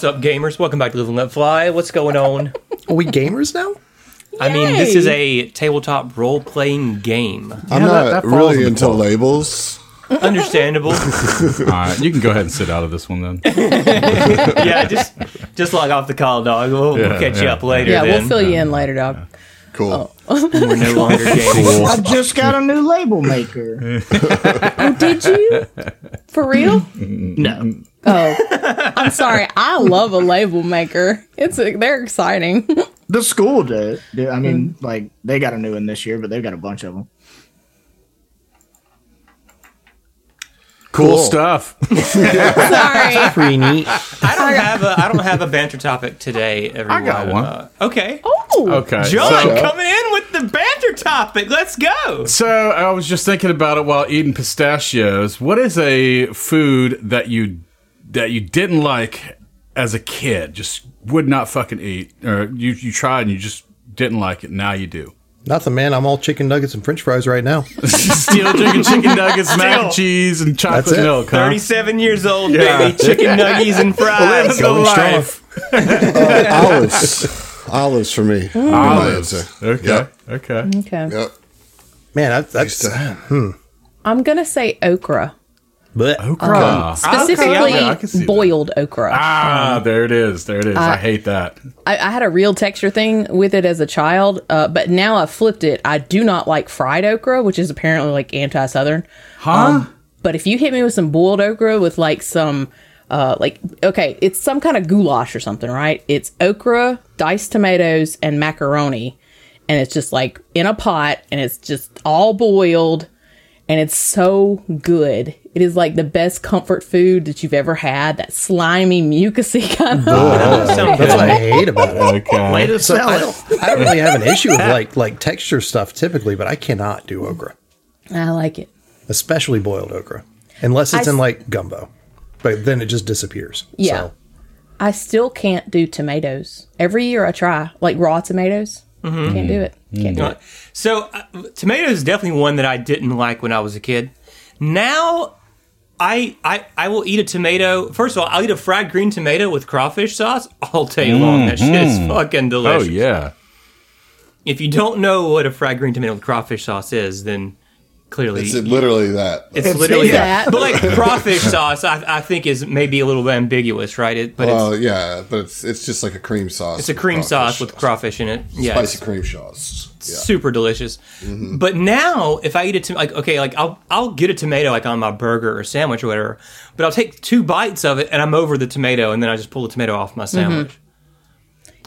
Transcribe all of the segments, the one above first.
What's up, gamers? Welcome back to Live and Let Fly. What's going on? Are we gamers now? I mean, this is a tabletop role playing game. I'm Yeah, not that- that falls really in the into quote. labels. Understandable. All right, you can go ahead and sit out of this one then. yeah, just just log off the call, dog. We'll, we'll Yeah, catch you yeah. up later. Yeah, then. we'll fill you in later, dog. Cool. Oh. We're no longer gamers. I just got a new label maker. Oh, did you? For real? No. Oh, I'm sorry. I love a label maker. It's they're exciting. The school did. I mean, like, they got a new one this year, but they've got a bunch of them. Cool, stuff. sorry. Pretty neat. I don't have a I don't have a banter topic today. Everyone. I got one. Uh, okay. Oh, Okay. John so- coming in with the banter topic. Let's go. So I was just thinking about it while eating pistachios. What is a food that you that you didn't like as a kid? Just would not fucking eat, or you you tried and you just didn't like it. Now you do. Nothing, man. I'm all chicken nuggets and French fries right now. Still drinking chicken nuggets, mac and cheese, and chocolate That's milk. Huh? Thirty-seven years old, Yeah. baby. Chicken nuggets and fries. Living the Going strong. life. Uh, olives. olives for me. Mm. Olives. Olives. Okay. Yep. Okay. okay. Yep. Man, that, that's Used to- I'm gonna say okra, but Okra. specifically yeah, I can see that. boiled okra. Ah, there it is. There it is. I hate that. I, I had a real texture thing with it as a child, uh, but now I've flipped it. I do not like fried okra, which is apparently like anti-southern. Huh? But if you hit me with some boiled okra with like some, uh, like okay, it's some kind of goulash or something, right? It's okra, diced tomatoes, and macaroni, and it's just like in a pot, and it's just all boiled, and it's so good. It is like the best comfort food that you've ever had. That slimy, mucusy kind of. Sound that's what. I hate about it. okay. Way to So sell I it. don't, I don't really have an issue with like like texture stuff typically, but I cannot do okra, I like it. especially boiled okra, unless it's I in like gumbo. But then it just disappears. Yeah. So, I still can't do tomatoes. Every year I try, like raw tomatoes. Mm-hmm. Can't do mm-hmm. it. Can't mm-hmm. do it. So, uh, tomatoes is definitely one that I didn't like when I was a kid. Now, I, I I will eat a tomato. First of all, I'll eat a fried green tomato with crawfish sauce all day long. That shit is fucking oh, delicious. Oh yeah. If you don't know what a fried green tomato with crawfish sauce is, then clearly It's literally that. it's, It's literally that. that. But like crawfish sauce, I, I think is maybe a little bit ambiguous, right? It, but Well, it's yeah, but it's it's just like a cream sauce. it's a cream sauce with crawfish in it. Yeah, spicy cream sauce. Yeah. super delicious. Mm-hmm. But now, if I eat it, to, like okay, like I'll I'll get a tomato like on my burger or sandwich or whatever, but I'll take two bites of it and I'm over the tomato, and then I just pull the tomato off my sandwich. Mm-hmm.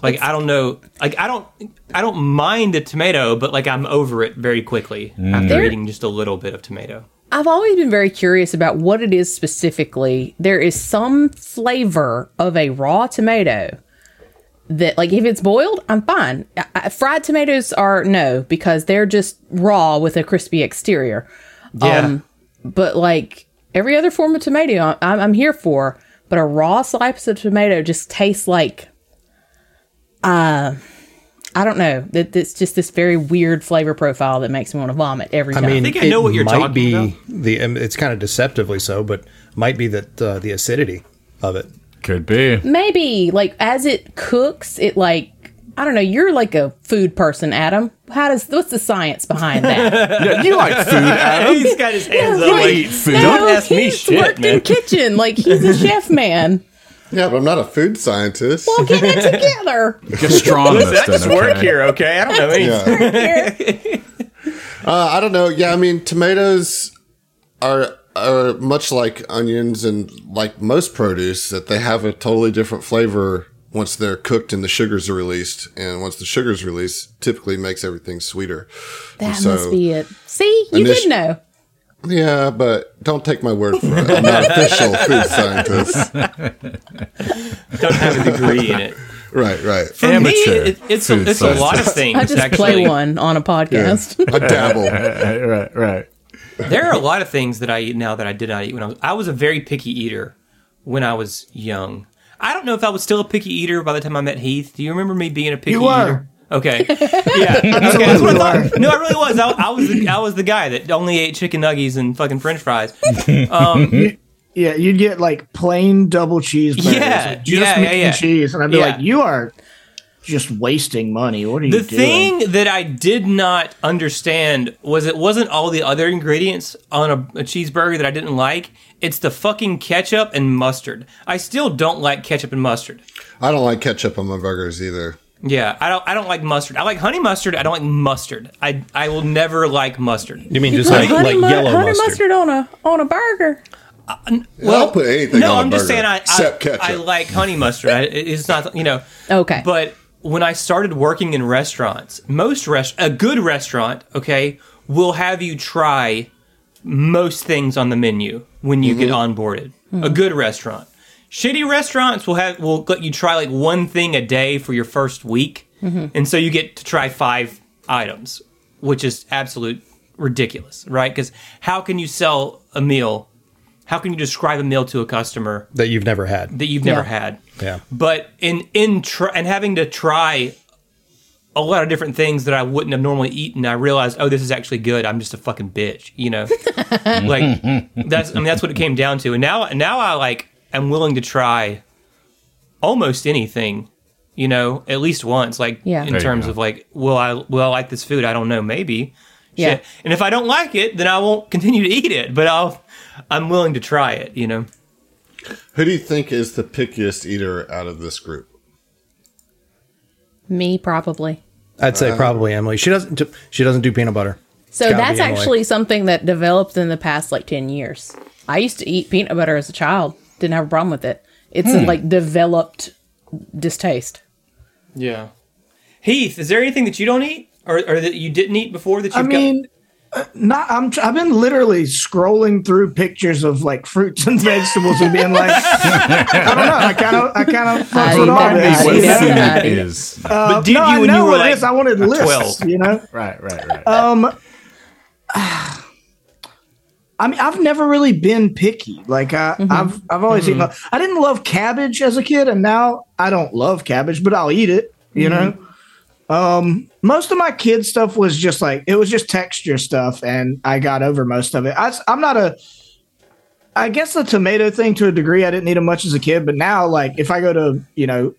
Like I don't know, like I don't I don't mind a tomato, but like I'm over it very quickly mm. after There- eating just a little bit of tomato. I've always been very curious about what it is specifically. There is some flavor of a raw tomato that, like, if it's boiled, I'm fine. I, I- fried tomatoes are no because they're just raw with a crispy exterior. Yeah. Um, but like every other form of tomato, I'm, I'm here for. But a raw slice of tomato just tastes like, uh, I don't know. That it's just this very weird flavor profile that makes me want to vomit every time. I time. mean, think I know what you're might talking be about. the. um, It's kind of deceptively so, but might be that uh, the acidity of it. Could be. Maybe like as it cooks, it like I don't know. You're like a food person, Adam. How does what's the science behind that? Yeah, you like food, Adam. He's got his hands Yeah, up. You Like, eat food. Don't ask me he's shit, worked man. in kitchen, like he's a chef man. Yeah, but I'm not a food scientist. Well, get it together. Gastronomist. Listen, I just then, work okay? here, okay? I don't know anything. Yeah. uh, I don't know. Yeah, I mean, tomatoes are are much like onions and like most produce that they have a totally different flavor once they're cooked and the sugars are released. And once the sugars released, typically makes everything sweeter. That So- must be it. See, you Initi- did know. Yeah, but don't take my word for it. I'm not official food scientist. Don't have a degree in it. Right, right. For me, Amateur it, it's a, food it's a lot of things. I just actually. play one on a podcast. I dabble. right, right. There are a lot of things that I eat now that I did not eat when I was. I was a very picky eater when I was young. I don't know if I was still a picky eater by the time I met Heath. Do you remember me being a picky You were. Eater? Okay. Yeah. Okay. That's what I thought. No, I really was. I, I was. The, I was the guy that only ate chicken nuggets and fucking French fries. Um, Yeah, you'd get like plain double cheeseburgers. Yeah, like, just yeah, meat yeah, yeah. and cheese, and I'd be Yeah. like, "You are just wasting money. What are you The doing?" thing that I did not understand was it wasn't all the other ingredients on a, a cheeseburger that I didn't like. It's the fucking ketchup and mustard. I still don't like ketchup and mustard. I don't like ketchup on my burgers either. Yeah, I don't. I don't like mustard. I like honey mustard. I don't like mustard. I I will never like mustard. You mean just Put like, honey, like mu- yellow honey mustard? mustard on a on a burger. Uh, well, I'll put anything no, on a I'm just burger saying I except I, ketchup. I like honey mustard. I, it's not you know. Okay. But when I started working in restaurants, most rest a good restaurant, okay, will have you try most things on the menu when you get mm-hmm. onboarded. A good restaurant. Shitty restaurants will have will let you try like one thing a day for your first week, mm-hmm. and so you get to try five items, which is absolute ridiculous, right? Because how can you sell a meal? How can you describe a meal to a customer that you've never had. that you've never Yeah. had? Yeah. But in in tr- and having to try a lot of different things that I wouldn't have normally eaten, I realized, oh, this is actually good. I'm just a fucking bitch, you know. like that's I mean that's what it came down to. And now now I like am willing to try almost anything, you know, at least once. Like Yeah. in There terms of like, will I will I like this food? I don't know, maybe. Yeah. Shit. And if I don't like it, then I won't continue to eat it. But I'll I'm willing to try it, you know. Who do you think is the pickiest eater out of this group? Me probably. I'd say uh, probably Emily. She doesn't. She doesn't do peanut butter. So that's actually something that developed in the past like 10 years. I used to eat peanut butter as a child. Didn't have a problem with it. It's Hmm. a like developed distaste. Yeah. Heath, is there anything that you don't eat or, or that you didn't eat before that you've I mean, uh, not. I'm. I've been literally scrolling through pictures of like fruits and vegetables and being like, I don't know. I kind of. I kind of fucks with all this. I what eat you know? that. food Yeah. is. got, but did no, you I know you were what like it is. I wanted lists. 12? You know. Right, right, right. Um. I mean, I've never really been picky. Like I, mm-hmm. I've, I've always eaten. Mm-hmm. I didn't love cabbage as a kid, and now I don't love cabbage, but I'll eat it. You mm-hmm. know. Um, most of my kid stuff was just like it was just texture stuff, and I got over most of it. I, I'm not a. I guess the tomato thing to a degree, I didn't eat them much as a kid, but now, like, if I go to, you know,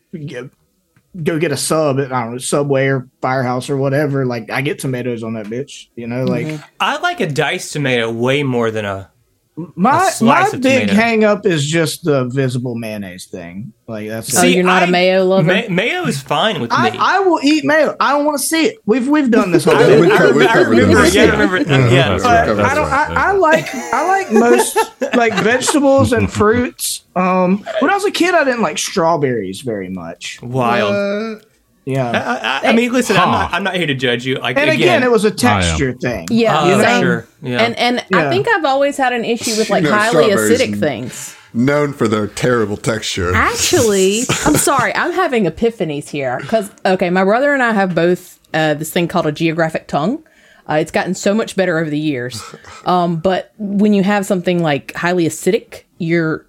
go get a sub at I don't know Subway or Firehouse or whatever, like I get tomatoes on that bitch. You know, like mm-hmm. I like a diced tomato way more than a my my big tomato. hang up is just the visible mayonnaise thing. Like that's Oh, it. you're not a mayo lover? Ma- mayo is fine with I, me. I will eat mayo. I don't want to see it. We've we've done this whole Yeah, thing. I remember, I remember, yeah, I remember, uh, yeah. That's but right, that's I don't. I, I like I like most like vegetables and fruits. Um, when I was a kid, I didn't like strawberries very much. Wild. Yeah, I, I, I mean, listen, I'm not, I'm not here to judge you. Like and again, again, it was a texture thing. Yeah, Oh, same. sure. Yeah. And and I think I've always had an issue with like You know, highly acidic things. Known for their terrible texture. Actually, I'm sorry, I'm having epiphanies here because okay, my brother and I have both uh, this thing called a geographic tongue. Uh, it's gotten so much better over the years, um, but when you have something like highly acidic, you're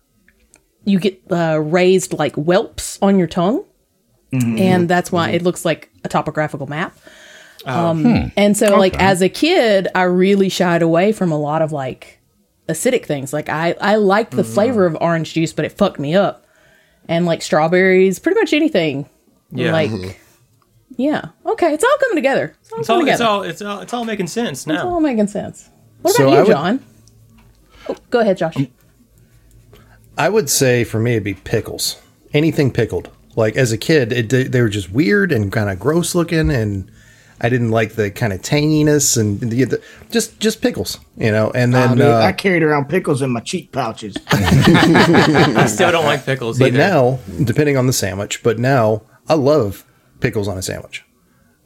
you get uh, raised like whelps on your tongue, Mm-hmm. and mm-hmm. that's why mm-hmm. it looks like a topographical map. Oh. Um, hmm. And so, like as a kid, I really shied away from a lot of like acidic things. Like I I liked the flavor mm. of orange juice, but it fucked me up. And like strawberries, pretty much anything. Yeah. Like yeah. Okay, it's all coming together. It's all it's coming all, it's all, it's all, it's all making sense now. It's all making sense. What So about I you, would- John? Oh, go ahead, Josh. I would say for me it'd be pickles. Anything pickled. Like as a kid, it, they they were just weird and kind of gross looking, and I didn't like the kind of tanginess and the, the, just just pickles, you know. And Nah, then, dude, uh, I carried around pickles in my cheek pouches. I still don't like pickles but either. now, depending on the sandwich, but now I love pickles on a sandwich.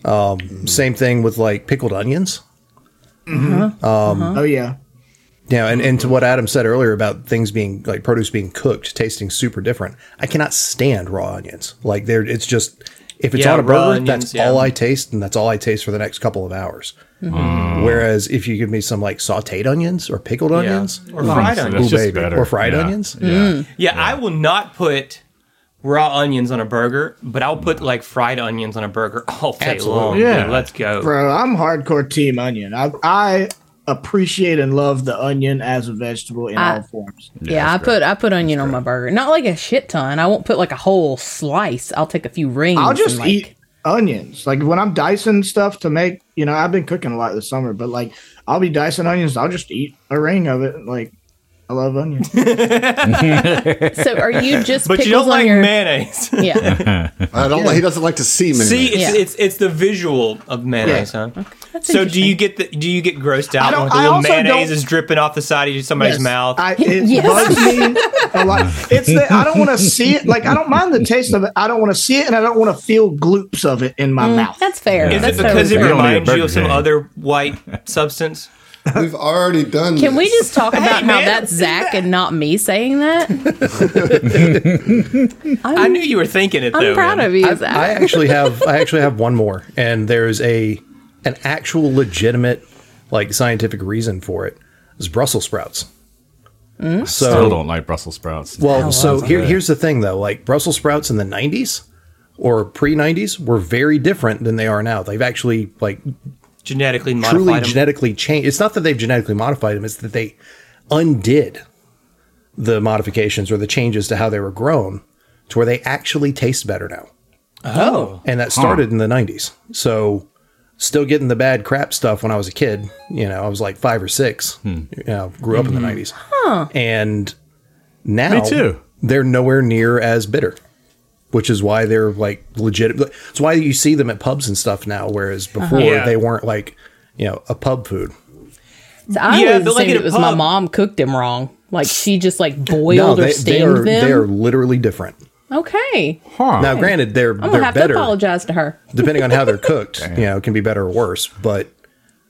Um, Same thing with like pickled onions. oh yeah, Yeah, and, and to what Adam said earlier about things being like produce being cooked, tasting super different. I cannot stand raw onions. Like they're it's just if it's Yeah, on a raw burger, onions, that's yeah. all I taste, and that's all I taste for the next couple of hours. Mm-hmm. Mm. Whereas if you give me some like sautéed onions or pickled yeah. onions, or fried Honestly, onions. that's ooh, just baby. better. or fried Yeah. onions. Yeah. Mm. Yeah, I will not put raw onions on a burger, but I'll put like fried onions on a burger all day Absolutely. long. Yeah. Dude, let's go. bro, I'm hardcore team onion. I I appreciate and love the onion as a vegetable in I- all forms. Yeah, I put I put onion on my burger. Not like a shit ton. I won't put like a whole slice. I'll take a few rings. I'll just and, like, eat onions. Like when I'm dicing stuff to make, you know, I've been cooking a lot this summer, but like I'll be dicing onions. I'll just eat a ring of it. Like I love onions. So are you just But pickles you don't on like your mayonnaise. Yeah. I don't. like He doesn't like to see me. See, it's, Yeah. it's it's the visual of mayonnaise, Yeah. huh? So do you get the do you get grossed out when the I little mayonnaise don't- is dripping off the side of somebody's Yes. mouth? I, it Yes. bugs me a lot. It's that I don't want to see it. Like I don't mind the taste of it. I don't want to see it, and I don't want to feel gloops of it in my mm, mouth. That's fair. is That's it because totally it fair. don't need a reminds you of some other white substance? We've already done. Can we just talk about how man. that's Zach and not me saying that? I knew you were thinking it. I'm though, proud man. of you, I, Zach. I actually have I actually have one more, and there's a an actual legitimate like scientific reason for it. It's Brussels sprouts. Mm? So Still don't like Brussels sprouts. Well, so here, here's the thing though, like Brussels sprouts in the 90s or pre 90s were very different than they are now. They've actually like Genetically modified truly them. genetically changed. It's not that they've genetically modified them; it's that they undid the modifications or the changes to how they were grown to where they actually taste better now. oh, And that started in the 90s. So still getting the bad crap stuff when I was a kid. You know, I was like five or six. Hmm. You know, grew up in the mm-hmm. 90s. huh. And now Me too. they're nowhere near as bitter, which is why they're like legit. It's why you see them at pubs and stuff now, whereas uh-huh. before Yeah. they weren't like, you know, a pub food. So I Yeah, always but like assumed in a it was my mom cooked them wrong. Like she just like boiled No, or they, they steamed are them. they are literally different. okay, Huh. Now, granted, they're I'm gonna they're have better to apologize to her. depending on how they're cooked. you know, it can be better or worse, but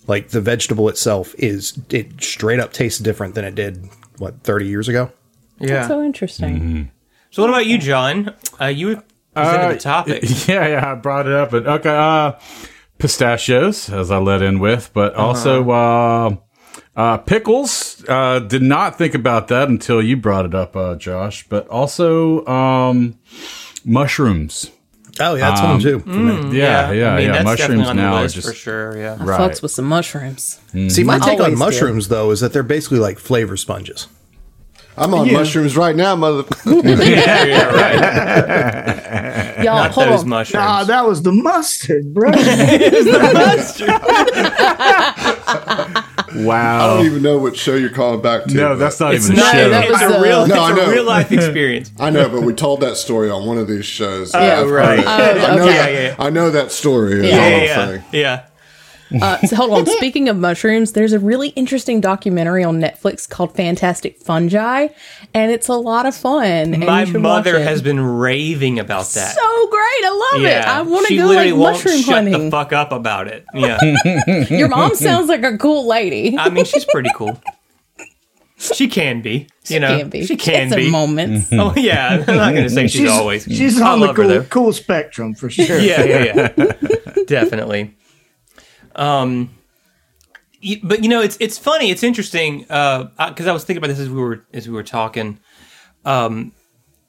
like the vegetable itself is it straight up tastes different than it did what 30 years ago. yeah. So interesting. Mm-hmm. So what about you, John? Uh, you presented the topic. Yeah, yeah, I brought it up. But okay, uh, pistachios, as I let in with, but also uh, uh, pickles. Uh, did not think about that until you brought it up, uh, Josh. But also um, mushrooms. Oh yeah, that's one too. for me. Yeah, yeah, I mean, yeah. that's Mushrooms on now the list just for sure. Yeah. right. Fucks with some mushrooms. See, my take on Always do. mushrooms though is that they're basically like flavor sponges. I'm on mushrooms right now, mother. yeah, yeah, right. Y'all, Not hold those on. mushrooms. Ah, that was the mustard, bro. I Wow. I don't even know what show you're calling back to. No, that's not it's even a show. that was a the- real. No, I it's know. a real life experience. I know, but we told that story on one of these shows. Oh, I've right. it. Oh, I know okay. that. Yeah, yeah. I know that story. Yeah. Yeah, yeah, yeah. Uh, so hold on. Speaking of mushrooms, there's a really interesting documentary on Netflix called Fantastic Fungi, and it's a lot of fun. and My mother has been raving about that. so great. I love it. I want to she go literally like won't mushroom shut hunting. the fuck up about it. Yeah, Your mom sounds like a cool lady. I mean she's pretty cool. She can be, you know. can be. She can It's be. moments. Oh yeah, I'm not gonna say she's, always. She's I on the cool, cool spectrum for sure. yeah, yeah, yeah, definitely. Um, but you know, it's it's funny, it's interesting uh because I was thinking about this as we were as we were talking, um,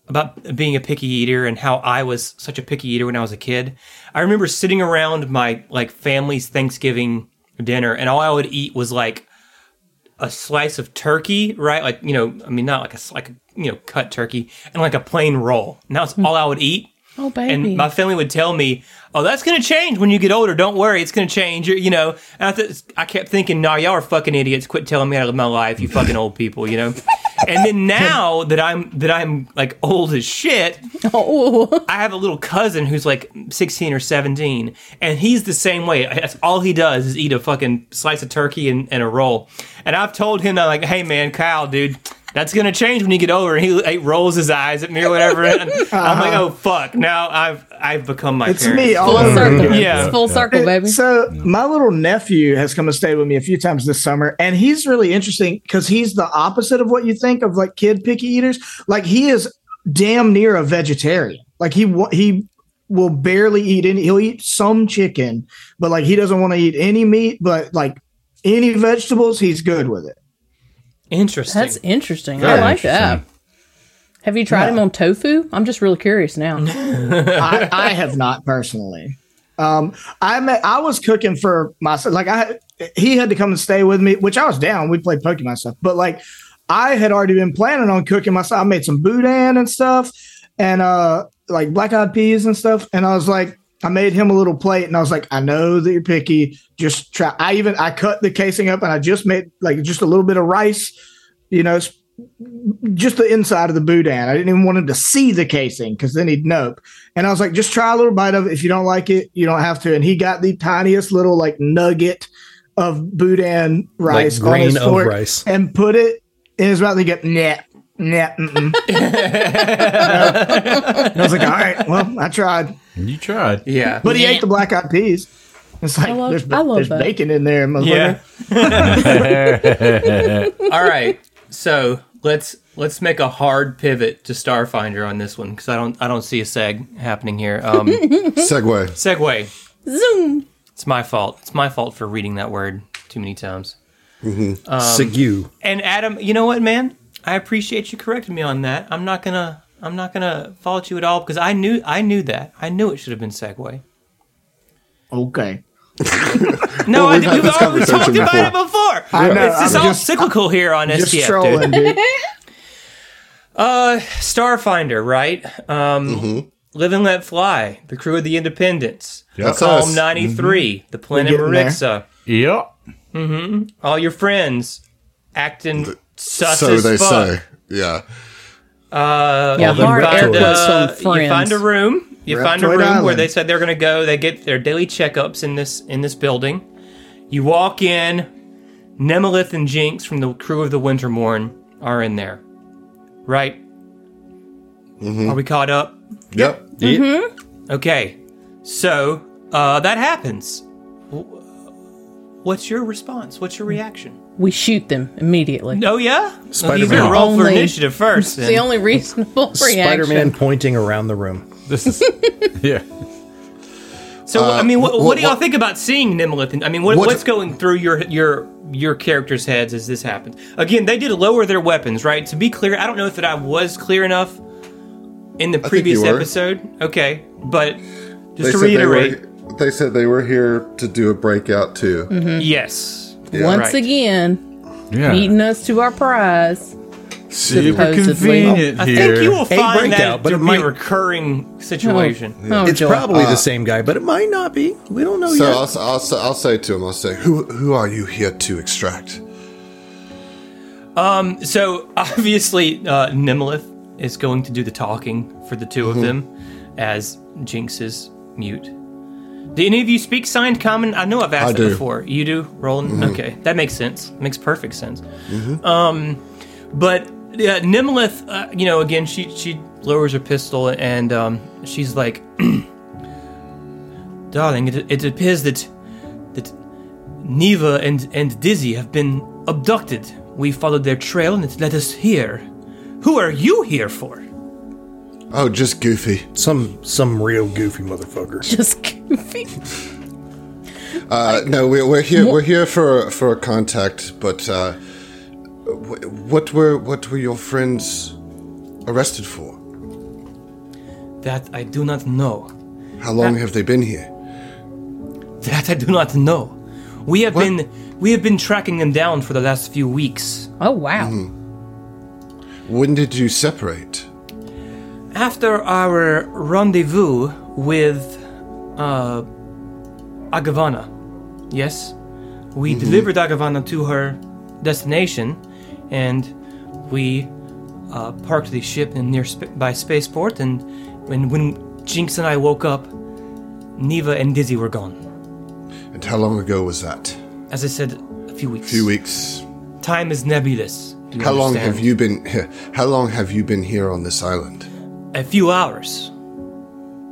about being a picky eater and how I was such a picky eater when I was a kid. I remember sitting around my like family's Thanksgiving dinner, and all I would eat was like a slice of turkey, right? Like you know, I mean, not like a like a, you know cut turkey, and like a plain roll. And that's all I would eat. Oh, baby. And my family would tell me, "Oh, that's going to change when you get older. Don't worry, it's going to change." You know, and I, th- I kept thinking, "Nah, y'all are fucking idiots. Quit telling me how to live my life, you fucking old people." You know. and then now that I'm that I'm like old as shit, oh, I have a little cousin who's like 16 or 17, and he's the same way. That's all he does is eat a fucking slice of turkey and, and a roll. And I've told him that, like, hey man, Kyle, dude, that's gonna change when you get older. And he, he rolls his eyes at me or whatever. And I'm like, uh-huh. oh fuck, now I've I've become my It's parents. me all full over circle. again. Yeah. It's full circle, baby. So my little nephew has come to stay with me a few times this summer, and he's really interesting because he's the opposite of what you think of like kid picky eaters. Like he is damn near a vegetarian. Like he he will barely eat any. He'll eat some chicken, but like he doesn't want to eat any meat. But like any vegetables, he's good with it. Interesting. That's interesting. I Very like that. Have you tried Yeah. him on tofu? I'm just really curious now. I, I have not personally. Um, I met, I was cooking for myself. Like I, he had to come and stay with me, which I was down. We played Pokemon stuff, but like I had already been planning on cooking myself. I made some boudin and stuff, and uh, like black eyed peas and stuff. And I was like, I made him a little plate, and I was like, I know that you're picky. Just try. I even I cut the casing up, and I just made like just a little bit of rice. You know, just the inside of the boudin. I didn't even want him to see the casing because then he'd nope. And I was like, just try a little bite of it. If you don't like it, you don't have to. And he got the tiniest little like nugget of boudin rice on grain his of fork rice. and put it in his mouth. And he get nah, and I was like, all right, well, I tried, You tried. Yeah. but he ate the black eyed peas. It's like I love- there's, I love there's that. bacon in there, motherfucker. Yeah. All right. So let's let's make a hard pivot to Starfinder on this one because I don't I don't see a seg happening here. Um, Segway. segue. Zoom. It's my fault. It's my fault for reading that word too many times. Um, Sigu. And Adam, you know what, man? I appreciate you correcting me on that. I'm not gonna I'm not gonna fault you at all because I knew I knew that. I knew it should have been Segway. Okay. No, Well, I we've did, we've this always talked conversation about it before. I know, It's just I'm all just- cyclical here on Just STF, trolling, dude. dude. Uh, Starfinder, right? Um, Mm-hmm. Live and Let Fly, the crew of the Independence, That's Calm us. 93, the Planet getting there. Marixa, Yep. all your friends acting sus So as they fuck. say. Yeah. Uh, Yeah, you hard air find, quotes uh, from you find a room. You We're find a Toy room where they said they're going to go. They get their daily checkups in this in this building. You walk in. Nemelith and Jinx from the crew of the Winterborne are in there, right? Mm-hmm. Are we caught up? Yep. Okay, so uh, that happens. What's your response? What's your reaction? We shoot them immediately. Oh yeah, Spider-Man. He's gonna roll for Only- initiative first. It's the then. only reasonable Spider Man pointing around the room. This is yeah. So I uh, mean, what, wh- what do y'all what- think about seeing Nemelith? And- I mean, what, What- what's going through your your your characters' heads as this happens? Again, they did lower their weapons, right? To be clear, I don't know if that I was clear enough in the think previous were. episode. Okay, but just to said they reiterate, were. They said they were here to do a breakout too. yes, Yeah. Once Right. again, Yeah. beating us to our prize. Super Supposedly. convenient I here. think you will find breakout, that but to it be might- a recurring situation. Oh, It's joy. probably the same guy, but it might not be. We don't know So yet. I'll, I'll, say- I'll say to him, I'll say, who who are you here to extract? Um. So obviously, uh, Nemelith is going to do the talking for the 2 Mm-hmm. of them, as Jinx is mute. Do any of you speak signed common? I know I've asked I that before. You do, Roland. Mm-hmm. Okay, that makes sense. Makes perfect sense. Um, but yeah, Nemelith, uh, you know, again, she she lowers her pistol and um, she's like, "Darling, it, it appears that that Neva and, and Dizzy have been abducted. We followed their trail and it led us here. Who are you here for? Oh, just Goofy. some some real goofy motherfucker. Just goofy. Uh, no, we're, we're here. We're here for for a contact. But uh, what were what were your friends arrested for? That I do not know. How long have they been here? That I do not know. We have What? been we have been tracking them down for the last few weeks. Oh wow. When did you separate? After our rendezvous with uh Agavana. Yes. We delivered Agavana to her destination and we uh, parked the ship in near sp- by spaceport and when when Jinx and I woke up Neva and Dizzy were gone. And how long ago was that? As I said, a few weeks. A few weeks. Time is nebulous. How long have you been? here? How long have you been here on this island? A few hours.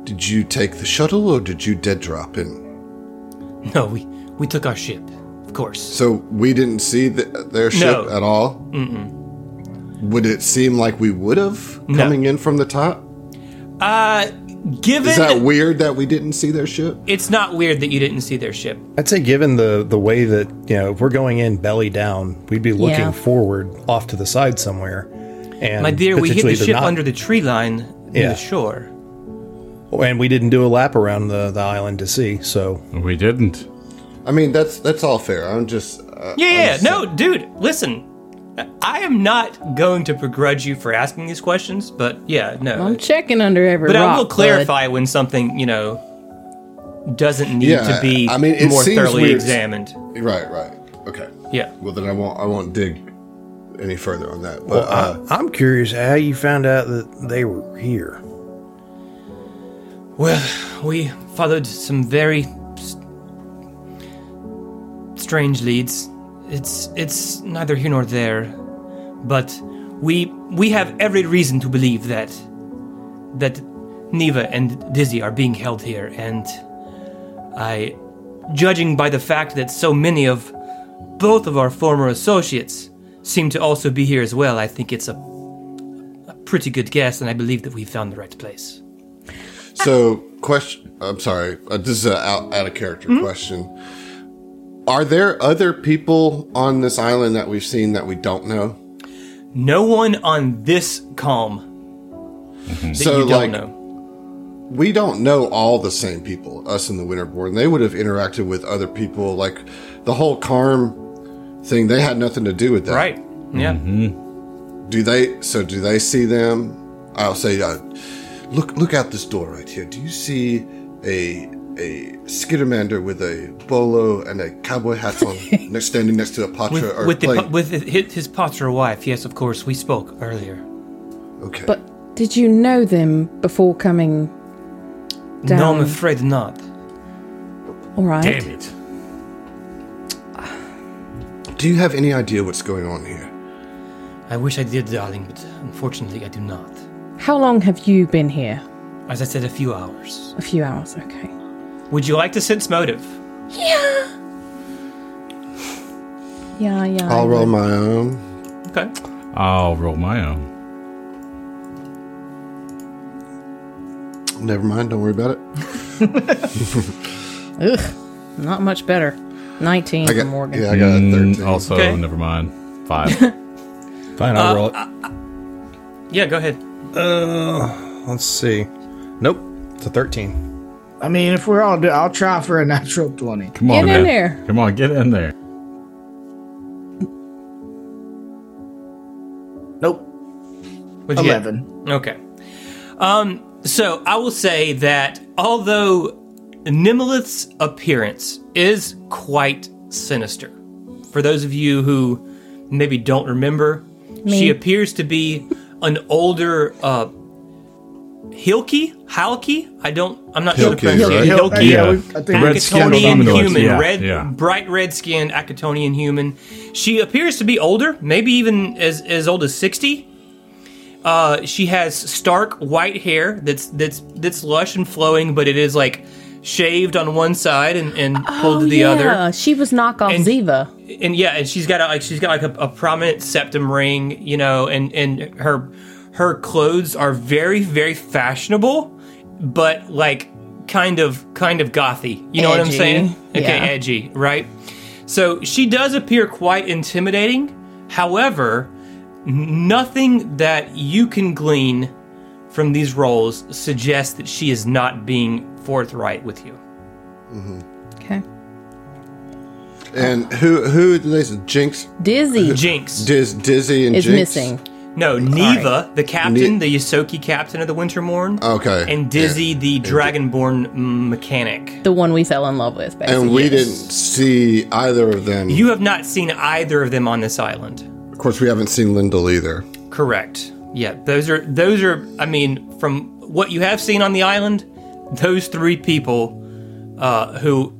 Did you take the shuttle or did you dead drop in? No, we we took our ship, of course. So we didn't see the, their ship No. at all. Mm-mm. Would it seem like we would have No. coming in from the top? Uh, given Is that weird that we didn't see their ship? it's not weird that you didn't see their ship. I'd say, given the the way that you know, if we're going in belly down, we'd be looking Yeah. forward off to the side somewhere. And My dear, we hit the ship not- under the tree line near Yeah. the shore. And we didn't do a lap around the, the island to see, so We didn't. I mean, that's that's all fair. I'm just uh, Yeah, I'm yeah. just- No, dude, listen. I am not going to begrudge you for asking these questions, but yeah, no. I'm checking under every but rock. I will bud. clarify when something, you know, doesn't need Yeah, to be I mean, it more seems thoroughly weird. examined. Right, right. Okay. Yeah. Well, then I won't. I won't dig any further on that. But well, uh, I, I'm curious how you found out that they were here. Well, we followed some very s- strange leads. It's it's neither here nor there, but we we have every reason to believe that that Neva and Dizzy are being held here, and I, judging by the fact that so many of both of our former associates seem to also be here as well, I think it's a, a pretty good guess, and I believe that we found the right place. so question. I'm sorry. Uh, this is an out, out of character Hmm? question. Are there other people on this island that we've seen that we don't know? No one on this calm that So, you don't like, know. we don't know all the same people, us and the Winterborne. They would have interacted with other people, like the whole Carm thing. They had nothing to do with that, Right. Yeah. Do they? So do they see them? I'll say, uh, look, look out this door right here. Do you see a a skittermander with a bolo and a cowboy hat on, next, standing next to a pahtra With, or with, the, with his, his pahtra wife, yes, of course, we spoke earlier. okay, But did you know them before coming down? No, I'm afraid not. All right. Damn it. Do you have any idea what's going on here? I wish I did, darling, but unfortunately, I do not. How long have you been here? As I said, a few hours. A few hours. Okay. Would you like to sense motive? Yeah, yeah. I I'll roll my own. Okay. I'll roll my own. Never mind. Don't worry about it. Ugh, not much better. Nineteen I for got. Morgan. Yeah, I got a Mm, thirteen. also, Okay. never mind. Five. Fine, I'll roll it. Yeah, go ahead. Let's see. Nope, it's a 13. I mean, if we're all, do, I'll try for a natural twenty. Come on, Get man. in there. Come on, get in there. Nope, What'd you get? eleven. Okay. Um, so I will say that although Nemelith's appearance is quite sinister, for those of you who maybe don't remember, she appears to be an older uh Hilki? Halki? I don't I'm not sure the pronunciation. right? Hilki. Yeah, Yeah. I think Red-skinned Akitonian human, yeah, red, yeah. bright red skinned Akitonian human. She appears to be older, maybe even as as old as sixty. Uh, she has stark white hair that's that's that's lush and flowing, but it is like shaved on one side and, and oh, pulled to the Oh, yeah. other. She was knockoff And- Ziva. And yeah, and she's got a, like she's got like a, a prominent septum ring, you know, and and her her clothes are very very fashionable, but like kind of kind of gothy. You know what I'm saying? Okay, yeah. edgy, right? So she does appear quite intimidating. However, nothing that you can glean from these roles suggests that she is not being forthright with you. Mm-hmm. Okay. And who who did they say? Jinx, Dizzy Jinx. Diz, Dizzy, and Jinx. is Jinx? missing. No, Neva, the captain, Ne- the Ysoki captain of the Winterborne, Okay, and Dizzy, Yeah. the Dragonborn mechanic. The one we fell in love with, basically. And we Yes. didn't see either of them. You have not seen either of them on this island. of course, we haven't seen Lyndall either. Correct. Yeah, those are those are. I mean, from what you have seen on the island, those three people, uh, who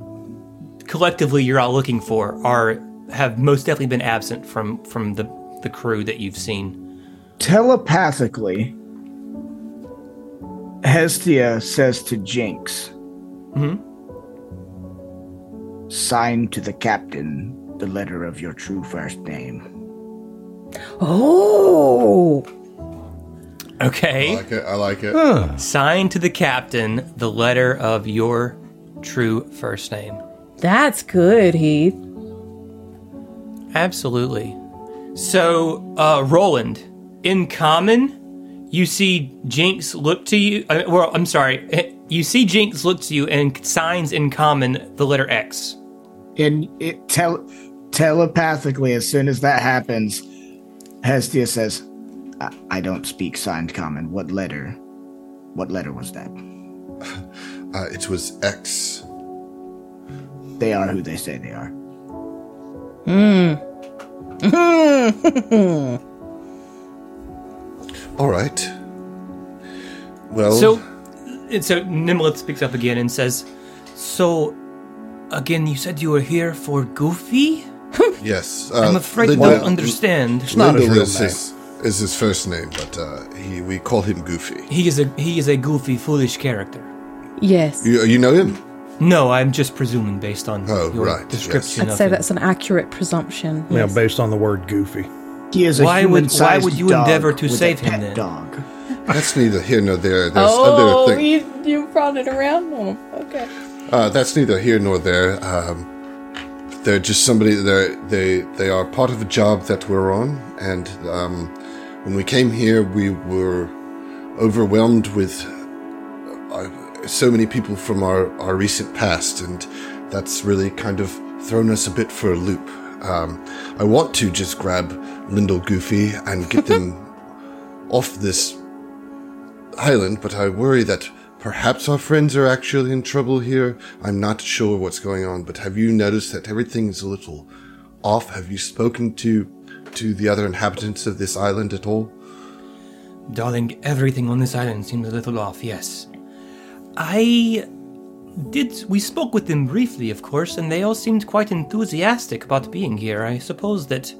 collectively you're all looking for, are have most definitely been absent from from the the crew that you've seen. telepathically, Hestia says to Jinx, Hmm. Sign to the captain the letter of your true first name. Oh, I Okay. like it. I like it. Sign to the captain the letter of your true first name. that's good, Heath. Absolutely. So, uh, Roland, in common, you see Jinx look to you. Uh, well, I'm sorry. you see Jinx look to you and signs in common the letter X. And it tell telepathically, as soon as that happens, Hestia says, I-, I don't speak signed common. What letter? What letter was that? Uh, it was X. They are who they say they are. Hmm. All right. Well, So, and so Nemelith speaks up again and says, "So, again, you said you were here for Goofy? yes. Uh, I'm afraid Linda- I don't understand. It's not his Lindell real is his, is his first name, but uh, he we call him Goofy. He is a he is a goofy, foolish character. Yes. You, you know him? No, I'm just presuming based on Oh, your right, description I'd of say him. that's an accurate presumption. You know, Yes. based on the word goofy. He is a Why would- why would you endeavor to save him then? Dog. That's neither here nor there. There's Oh, other things. you, you brought it around? Oh, okay. Uh, that's neither here nor there. Um, they're just somebody. They they they are part of a job that we're on, and um, when we came here, we were overwhelmed with uh, so many people from our our recent past, and that's really kind of thrown us a bit for a loop. Um, I want to just grab Lindell Goofy and get them off this island, but I worry that perhaps our friends are actually in trouble here. I'm not sure what's going on, but have you noticed that everything is a little off? Have you spoken to to the other inhabitants of this island at all? Darling, everything on this island seems a little off, yes. I did. We spoke with them briefly, of course, and they all seemed quite enthusiastic about being here. I suppose that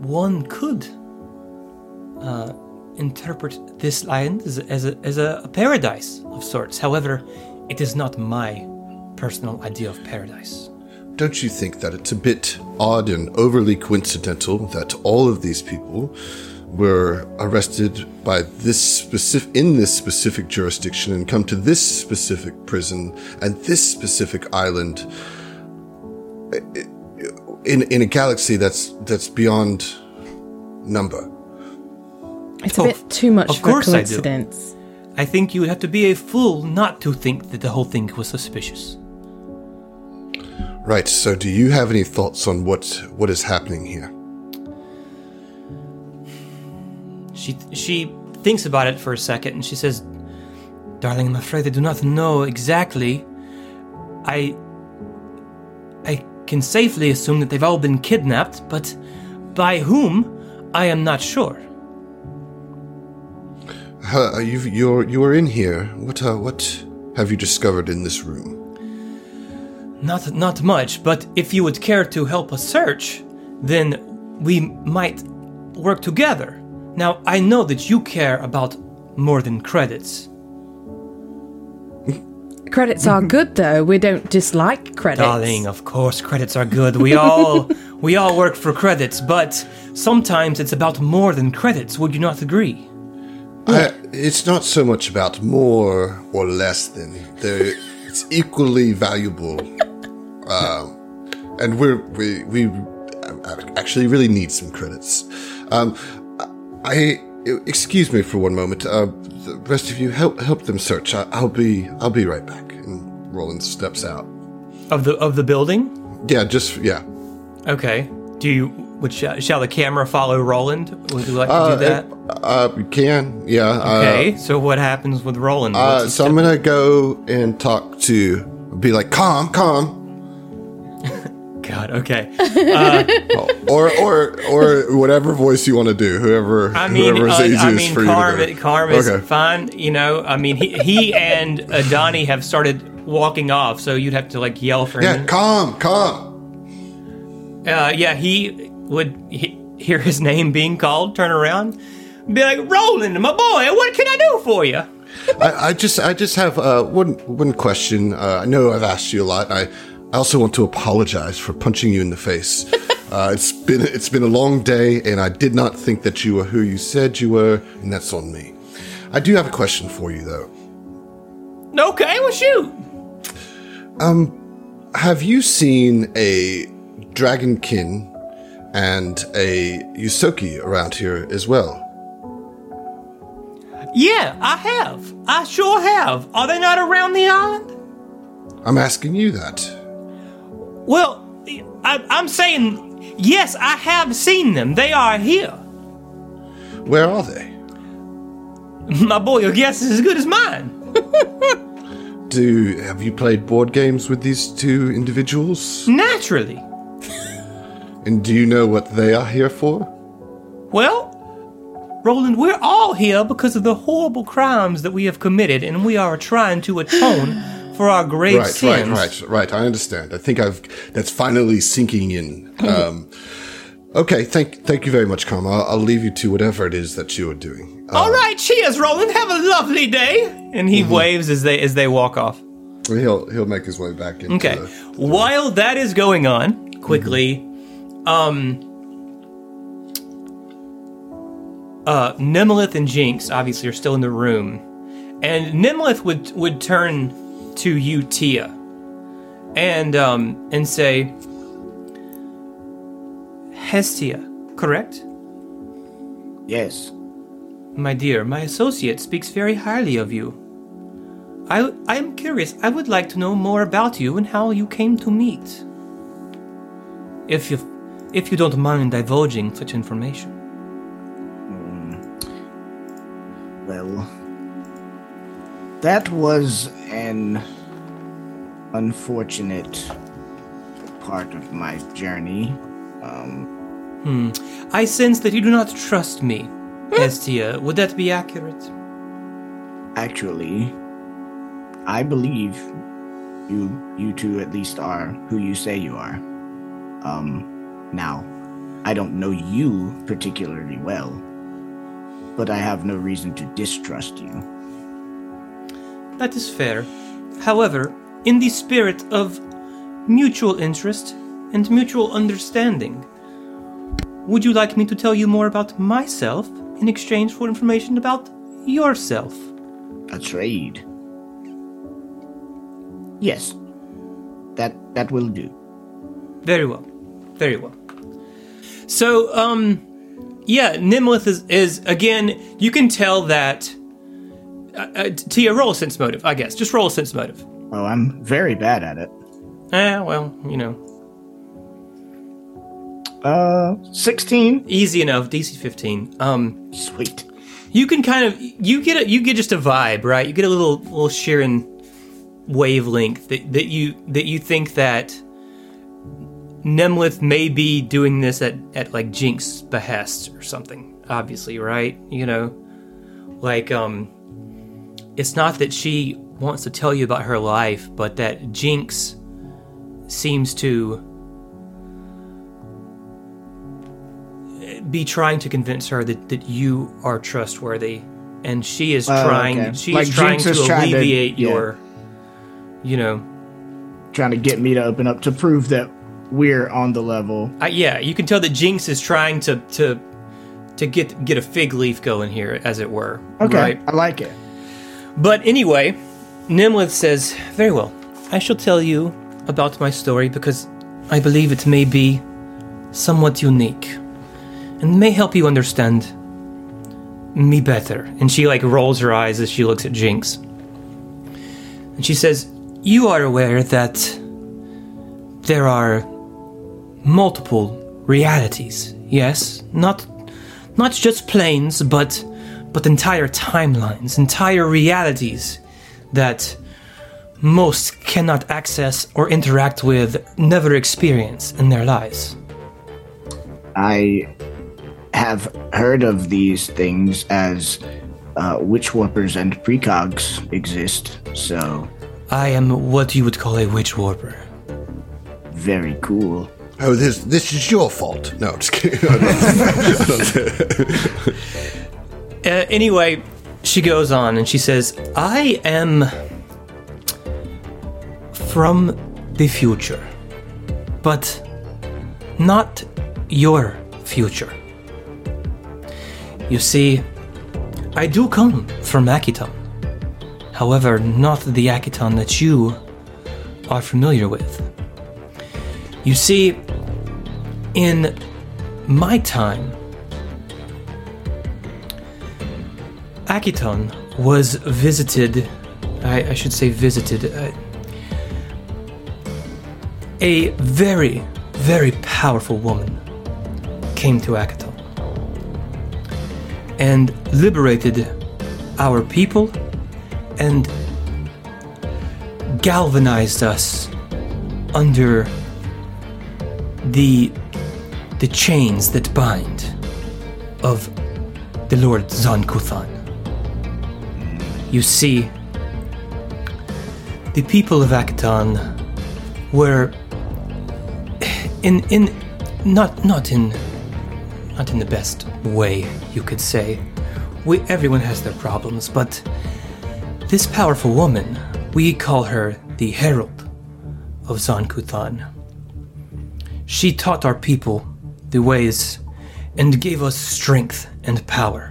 one could uh, interpret this island as, as, a, as a, a paradise of sorts. However, it is not my personal idea of paradise. Don't you think that it's a bit odd and overly coincidental that all of these people were arrested by this specific in this specific jurisdiction and come to this specific prison and this specific island eh, in in a galaxy that's that's beyond number? It's a Oh, bit too much of of, course a I do. coincidence. I think you would have to be a fool not to think that the whole thing was suspicious. Right. So, do you have any thoughts on what what is happening here? She she thinks about it for a second and she says, "Darling, I'm afraid I do not know exactly. I I can safely assume that they've all been kidnapped, but by whom, I am not sure." Uh, you you're you are in here. What uh, what have you discovered in this room? Not not much, but if you would care to help us search, then we might work together. Now, I know that you care about more than credits. Credits are good though. We don't dislike credits. Darling, of course credits are good. We all we all work for credits, but sometimes it's about more than credits. Would you not agree? I, it's not so much about more or less than. They're, it's equally valuable, um, and we're we we actually really need some credits. Um, I excuse me for one moment. Uh, the rest of you help help them search. I, I'll be I'll be right back. And Roland steps out. Of the of the building? Yeah, just yeah. Okay. Do you would sh- shall the camera follow Roland? Would you like to do that? Uh, we can yeah. okay. so what happens with Roland? Uh, so I'm gonna go and talk to. Be like, calm, calm. God. Okay. or or or whatever voice you want to do, whoever I mean, whoever is uh, easiest I mean, for Carm, you to do. Carm is Okay. fine. You know, I mean, he he and uh, Donnie have started walking off, so you'd have to like yell for Yeah, him. Yeah, calm, calm. Uh, yeah, he would he, hear his name being called, turn around, be like, Roland, my boy, what can I do for you? I, I just I just have uh, one one question. Uh, I know I've asked you a lot. I I also want to apologize for punching you in the face. Uh, it's been it's been a long day, and I did not think that you were who you said you were, and that's on me. I do have a question for you though. Okay, well, shoot. Um, Have you seen a dragonkin and a Ysoki around here as well? Yeah, I have. I sure have. Are they not around the island? I'm asking you that. Well, I, I'm saying, yes, I have seen them. They are here. Where are they? My boy, your guess is as good as mine. Do have you played board games with these two individuals? Naturally. And do you know what they are here for? Well, Roland, we're all here because of the horrible crimes that we have committed, and we are trying to atone for our grave Right, sins. right, right, right. I understand. I think I've that's finally sinking in. Um, okay, thank thank you very much, Karma. I'll, I'll leave you to whatever it is that you are doing. Uh, All right, cheers, Roland. Have a lovely day. And he waves as they as they walk off. he'll he'll make his way back in. Okay. the While that is going on, quickly, um, uh, Nemelith and Jinx obviously are still in the room, and Nemelith would would turn to you, Tia, and um, and say, Hestia, correct? Yes. My dear, my associate speaks very highly of you. I I am curious. I would like to know more about you and how you came to meet. If you if you don't mind divulging such information. Well, that was an unfortunate part of my journey. Um, I sense that you do not trust me, Hestia. Would that be accurate? actually, I believe you you two at least are who you say you are. Um, now, I don't know you particularly well, but I have no reason to distrust you. That is fair. However, in the spirit of mutual interest and mutual understanding, would you like me to tell you more about myself in exchange for information about yourself? A trade. Yes. That that will do. Very well. Very well. So, um, yeah, Nemelith is, is again, you can tell that. Uh, uh, Tia, roll a sense motive, I guess. Just roll a sense motive. Oh, I'm very bad at it. Eh, well, you know, Uh, 16. easy enough. DC 15. Um, Sweet. you can kind of you get a you get just a vibe, right? You get a little little Sheeran wavelength that, that you that you think that Nemelith may be doing this at at like Jinx's behest or something. Obviously, right? You know, like um, it's not that she wants to tell you about her life, but that Jinx seems to be trying to convince her that, that you are trustworthy and she is Oh, trying okay. she Like is trying Jinx to is trying to- alleviate yeah. your you know Trying to get me to open up to prove that we're on the level. I, yeah you can tell that jinx is trying to to to get get a fig leaf going here as it were Okay. right I like it. But anyway, Nemelith says, Very well, I shall tell you about my story because I believe it may be somewhat unique and may help you understand me better. And she like rolls her eyes as she looks at Jinx. And she says, You are aware that there are multiple realities, yes? Not not just planes, but but entire timelines, entire realities that most cannot access or interact with, never experience in their lives. I have heard of these things as uh, witch warpers and precogs exist, so I am what you would call a witch warper. very cool. Oh, this this is your fault. No, I'm just kidding. Uh, anyway, she goes on and she says, I am from the future, but not your future. You see, I do come from Akiton. However, not the Akiton that you are familiar with. You see, in my time, Akiton was visited, I, I should say visited, uh, a very, very powerful woman came to Akiton and liberated our people and galvanized us under the the chains that bind of the Lord Zon-Kuthon. You see, the people of Akiton were in in not not in not in the best way you could say. We everyone has their problems, but this powerful woman, we call her the Herald of Zon-Kuthon. She taught our people the ways and gave us strength and power.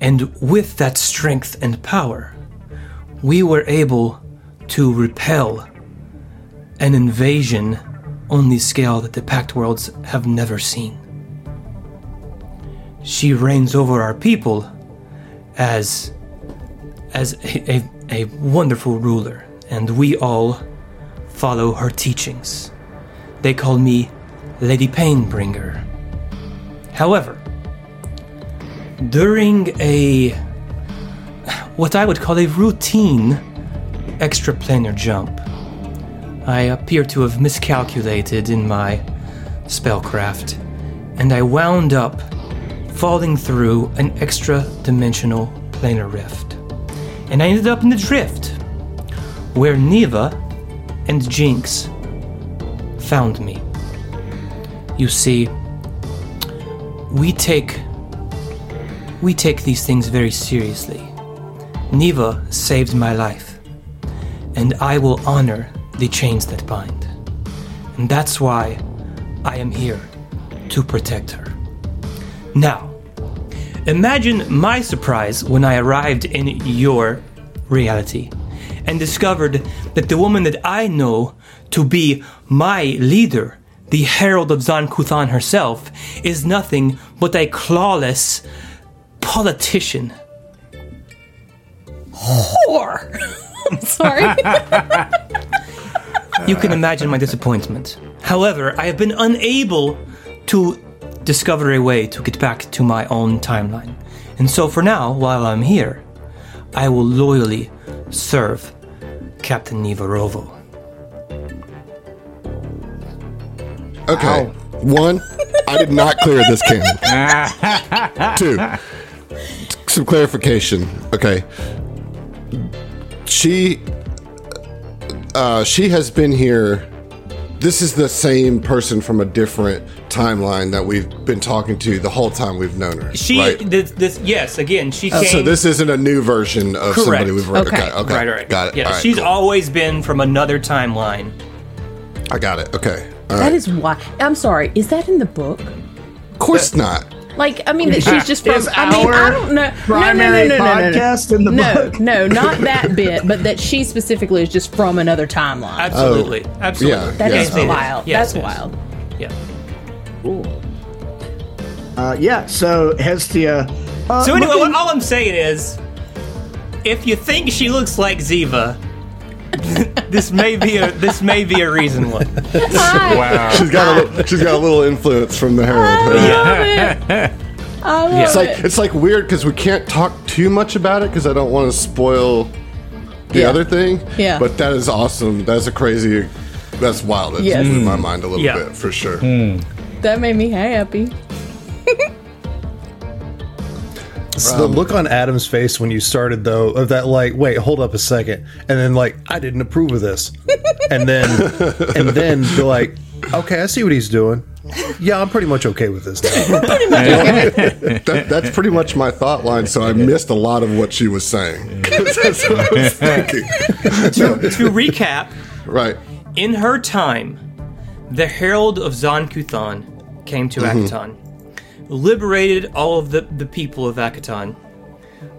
And with that strength and power, we were able to repel an invasion on the scale that the Pact Worlds have never seen. She reigns over our people as as a, a, a wonderful ruler, and we all follow her teachings. They call me Lady Painbringer. However, during a what I would call a routine extraplanar jump, I appear to have miscalculated in my spellcraft, and I wound up falling through an extra dimensional planar rift. And I ended up in the drift, where Neva and Jinx found me. You see, we take we take these things very seriously. Neva saved my life, and I will honor the chains that bind. And that's why I am here to protect her. Now, imagine my surprise when I arrived in your reality and discovered that the woman that I know to be my leader, the Herald of Zon-Kuthon herself, is nothing but a clawless politician. Whore. I'm sorry. You can imagine my disappointment. However, I have been unable to discover a way to get back to my own timeline. And so for now, while I'm here, I will loyally serve Captain Nivarovo. Okay. One, I did not clear this cannon. Two, some clarification. Okay. She uh, she has been here. This is the same person from a different timeline that we've been talking to the whole time we've known her. She, right? this, this, yes, again, she came. so this isn't a new version of somebody we've read. Okay. Okay, okay, right, right, got it. Yeah, All right, she's cool. always been from another timeline. I got it. Okay, all That right. is why. I'm sorry. Is that in the book? Of course not. Like, I mean, that she's just from. Is I mean, our I don't know. primary no, no, no, no, no, no, podcast in the no, book? no, not that bit, but that she specifically is just from another timeline. Absolutely, absolutely. yeah. That yeah. is Yes, wild. Yes, That's it is. wild. Yeah. Uh, yeah. So Hestia. Uh, So anyway, looking- all I'm saying is, if you think she looks like Ziva, this may be a this may be a reason why. Wow. She's got a little, she's got a little influence from the Herald. Yeah. I It's like it. it's like weird because we can't talk too much about it because I don't want to spoil the Yeah. other thing. Yeah. But that is awesome. That's a crazy. That's wild. It Yes. blew my mm. mind a little Yeah. bit for sure. Mm. That made me happy. So the look on Adam's face when you started though of that like wait hold up a second and then like I didn't approve of this and then and then be like okay I see what he's doing yeah I'm pretty much okay with this now. That, that's pretty much my thought line. So I missed a lot of what she was saying. that's what I was thinking. to recap, Right. in her time, the Herald of Zon-Kuthon came to mm-hmm. Akiton, liberated all of the, the people of Akiton,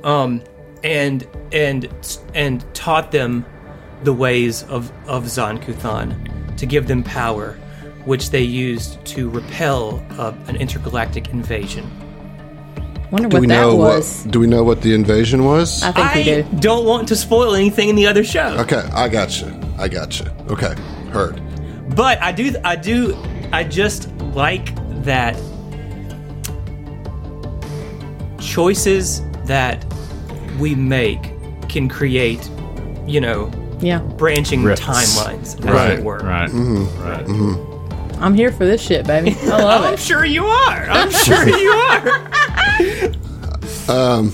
um, and and and taught them the ways of of Zon-Kuthon to give them power, which they used to repel uh, an intergalactic invasion. Wonder Do what we that know was. what? Do we know what the invasion was? I think we do. don't want to spoil anything in the other show. Okay, I got you. I got you. Okay, heard. But I do, I do, I just like that choices that we make can create, you know, Yeah. branching Rifts. timelines, as Right, it were. Right. Right. I'm here for this shit, baby. I love I'm it. sure you are. I'm sure you are. um,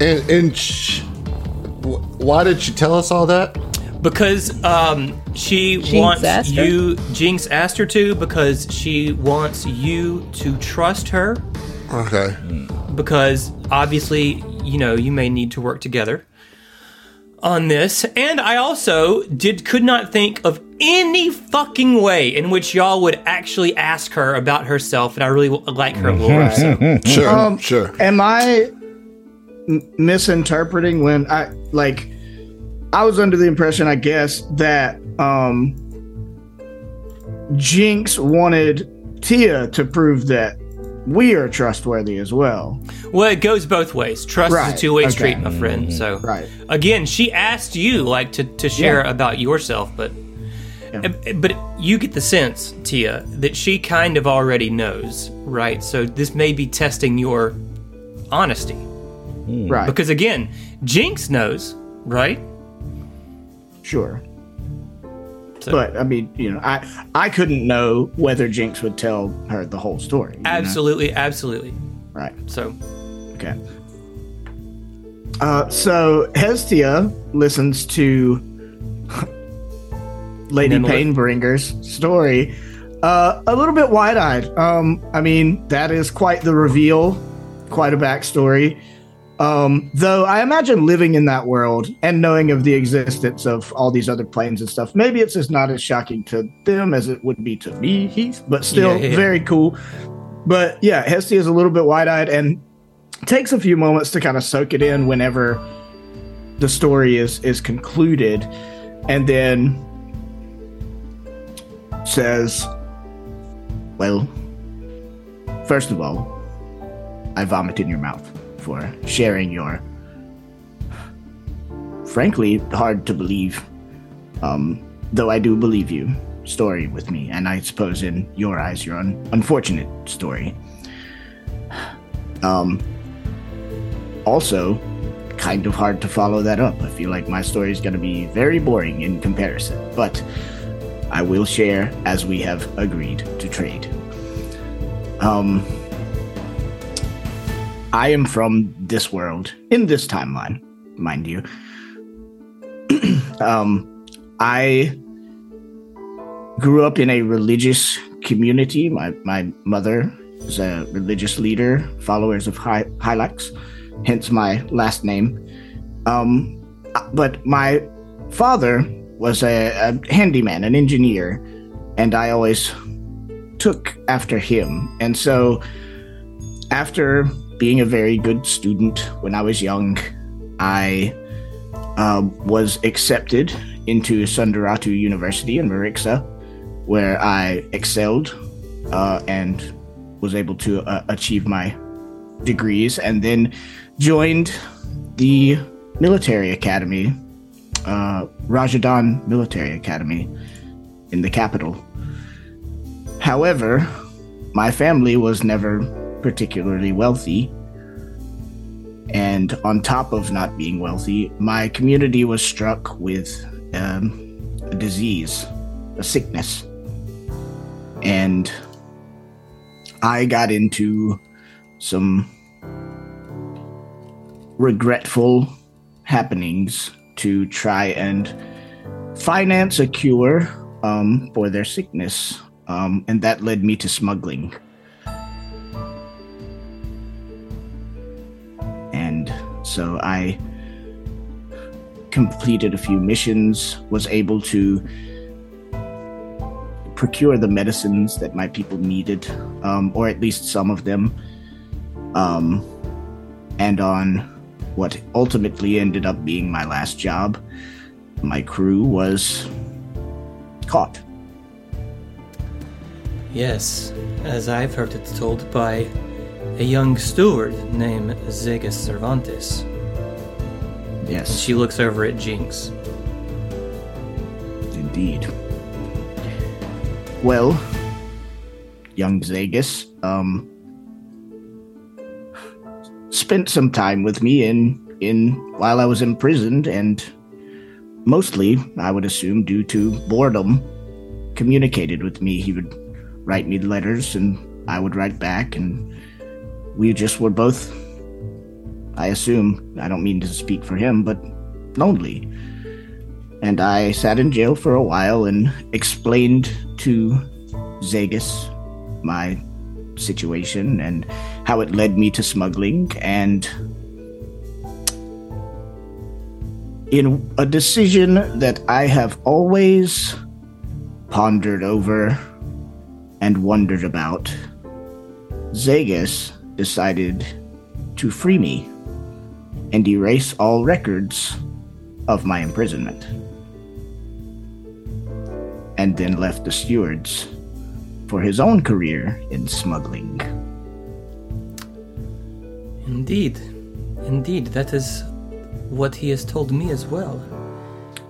And and sh- wh- why did she tell us all that? Because um, she Jinx wants asked her? you. Jinx asked her to because she wants you to trust her. Okay. because obviously, you know, you may need to work together on this. And I also did could not think of any fucking way in which y'all would actually ask her about herself, and I really like her lore. So. Sure. Um, sure. Am I m- misinterpreting when I like? I was under the impression, I guess, that um, Jinx wanted Tia to prove that we are trustworthy as well. Well, it goes both ways. Trust is a two way okay. street, my mm-hmm. friend. So, Right. again, she asked you like to, to share Yeah. about yourself, but eh, but you get the sense, Tia, that she kind of already knows, right? So this may be testing your honesty. Mm. Right. Because again, Jinx knows, right? Sure. So- But I mean, you know, I I couldn't know whether Jinx would tell her the whole story. you know? Absolutely, absolutely. Right. So Okay. Uh, so Hestia listens to Lady. Painbringer's story uh, a little bit wide-eyed. Um, I mean, that is quite the reveal, quite a backstory. Um, though I imagine living in that world and knowing of the existence of all these other planes and stuff, maybe it's just not as shocking to them as it would be to me, Heath. But still, Yeah, yeah, very cool. But yeah, Hestia is a little bit wide-eyed and takes a few moments to kind of soak it in whenever the story is is concluded and then says well first of all i vomit in your mouth for sharing your frankly hard to believe um though i do believe you story with me and i suppose in your eyes your un- unfortunate story um also kind of hard to follow that up. I feel like my story is going to be very boring in comparison, but I will share as we have agreed to trade. Um, I am from this world, in this timeline, mind you. um, I grew up in a religious community. My my mother is a religious leader, followers of Hy- Hylax hence my last name. Um, but my father was a, a handyman, an engineer, and I always took after him. And so, after being a very good student when I was young, I uh, was accepted into Sundaratu University in Marixa, where I excelled uh, and was able to uh, achieve my degrees, and then joined the military academy, uh, Rajadan Military Academy in the capital. However, my family was never particularly wealthy. And on top of not being wealthy, my community was struck with um, a disease, a sickness. And I got into some regretful happenings to try and finance a cure um, for their sickness. Um, and that led me to smuggling. So I completed a few missions, was able to procure the medicines that my people needed, um, or at least some of them. Um, and on what ultimately ended up being my last job, my crew was caught. Yes, as I've heard it told by a young steward named Zegas Cervantes. Yes, She looks over at Jinx. indeed. Well, young Zegas, um, spent some time with me in in while I was imprisoned, and mostly, I would assume, due to boredom, communicated with me. He would write me letters, and I would write back, and we just were both. I assume I don't mean to speak for him, but lonely and I sat in jail for a while and explained to Zagus my situation and how it led me to smuggling and in a decision that I have always pondered over and wondered about Zagus decided to free me and erase all records of my imprisonment. And then left the stewards for his own career in smuggling. Indeed. Indeed, that is what he has told me as well.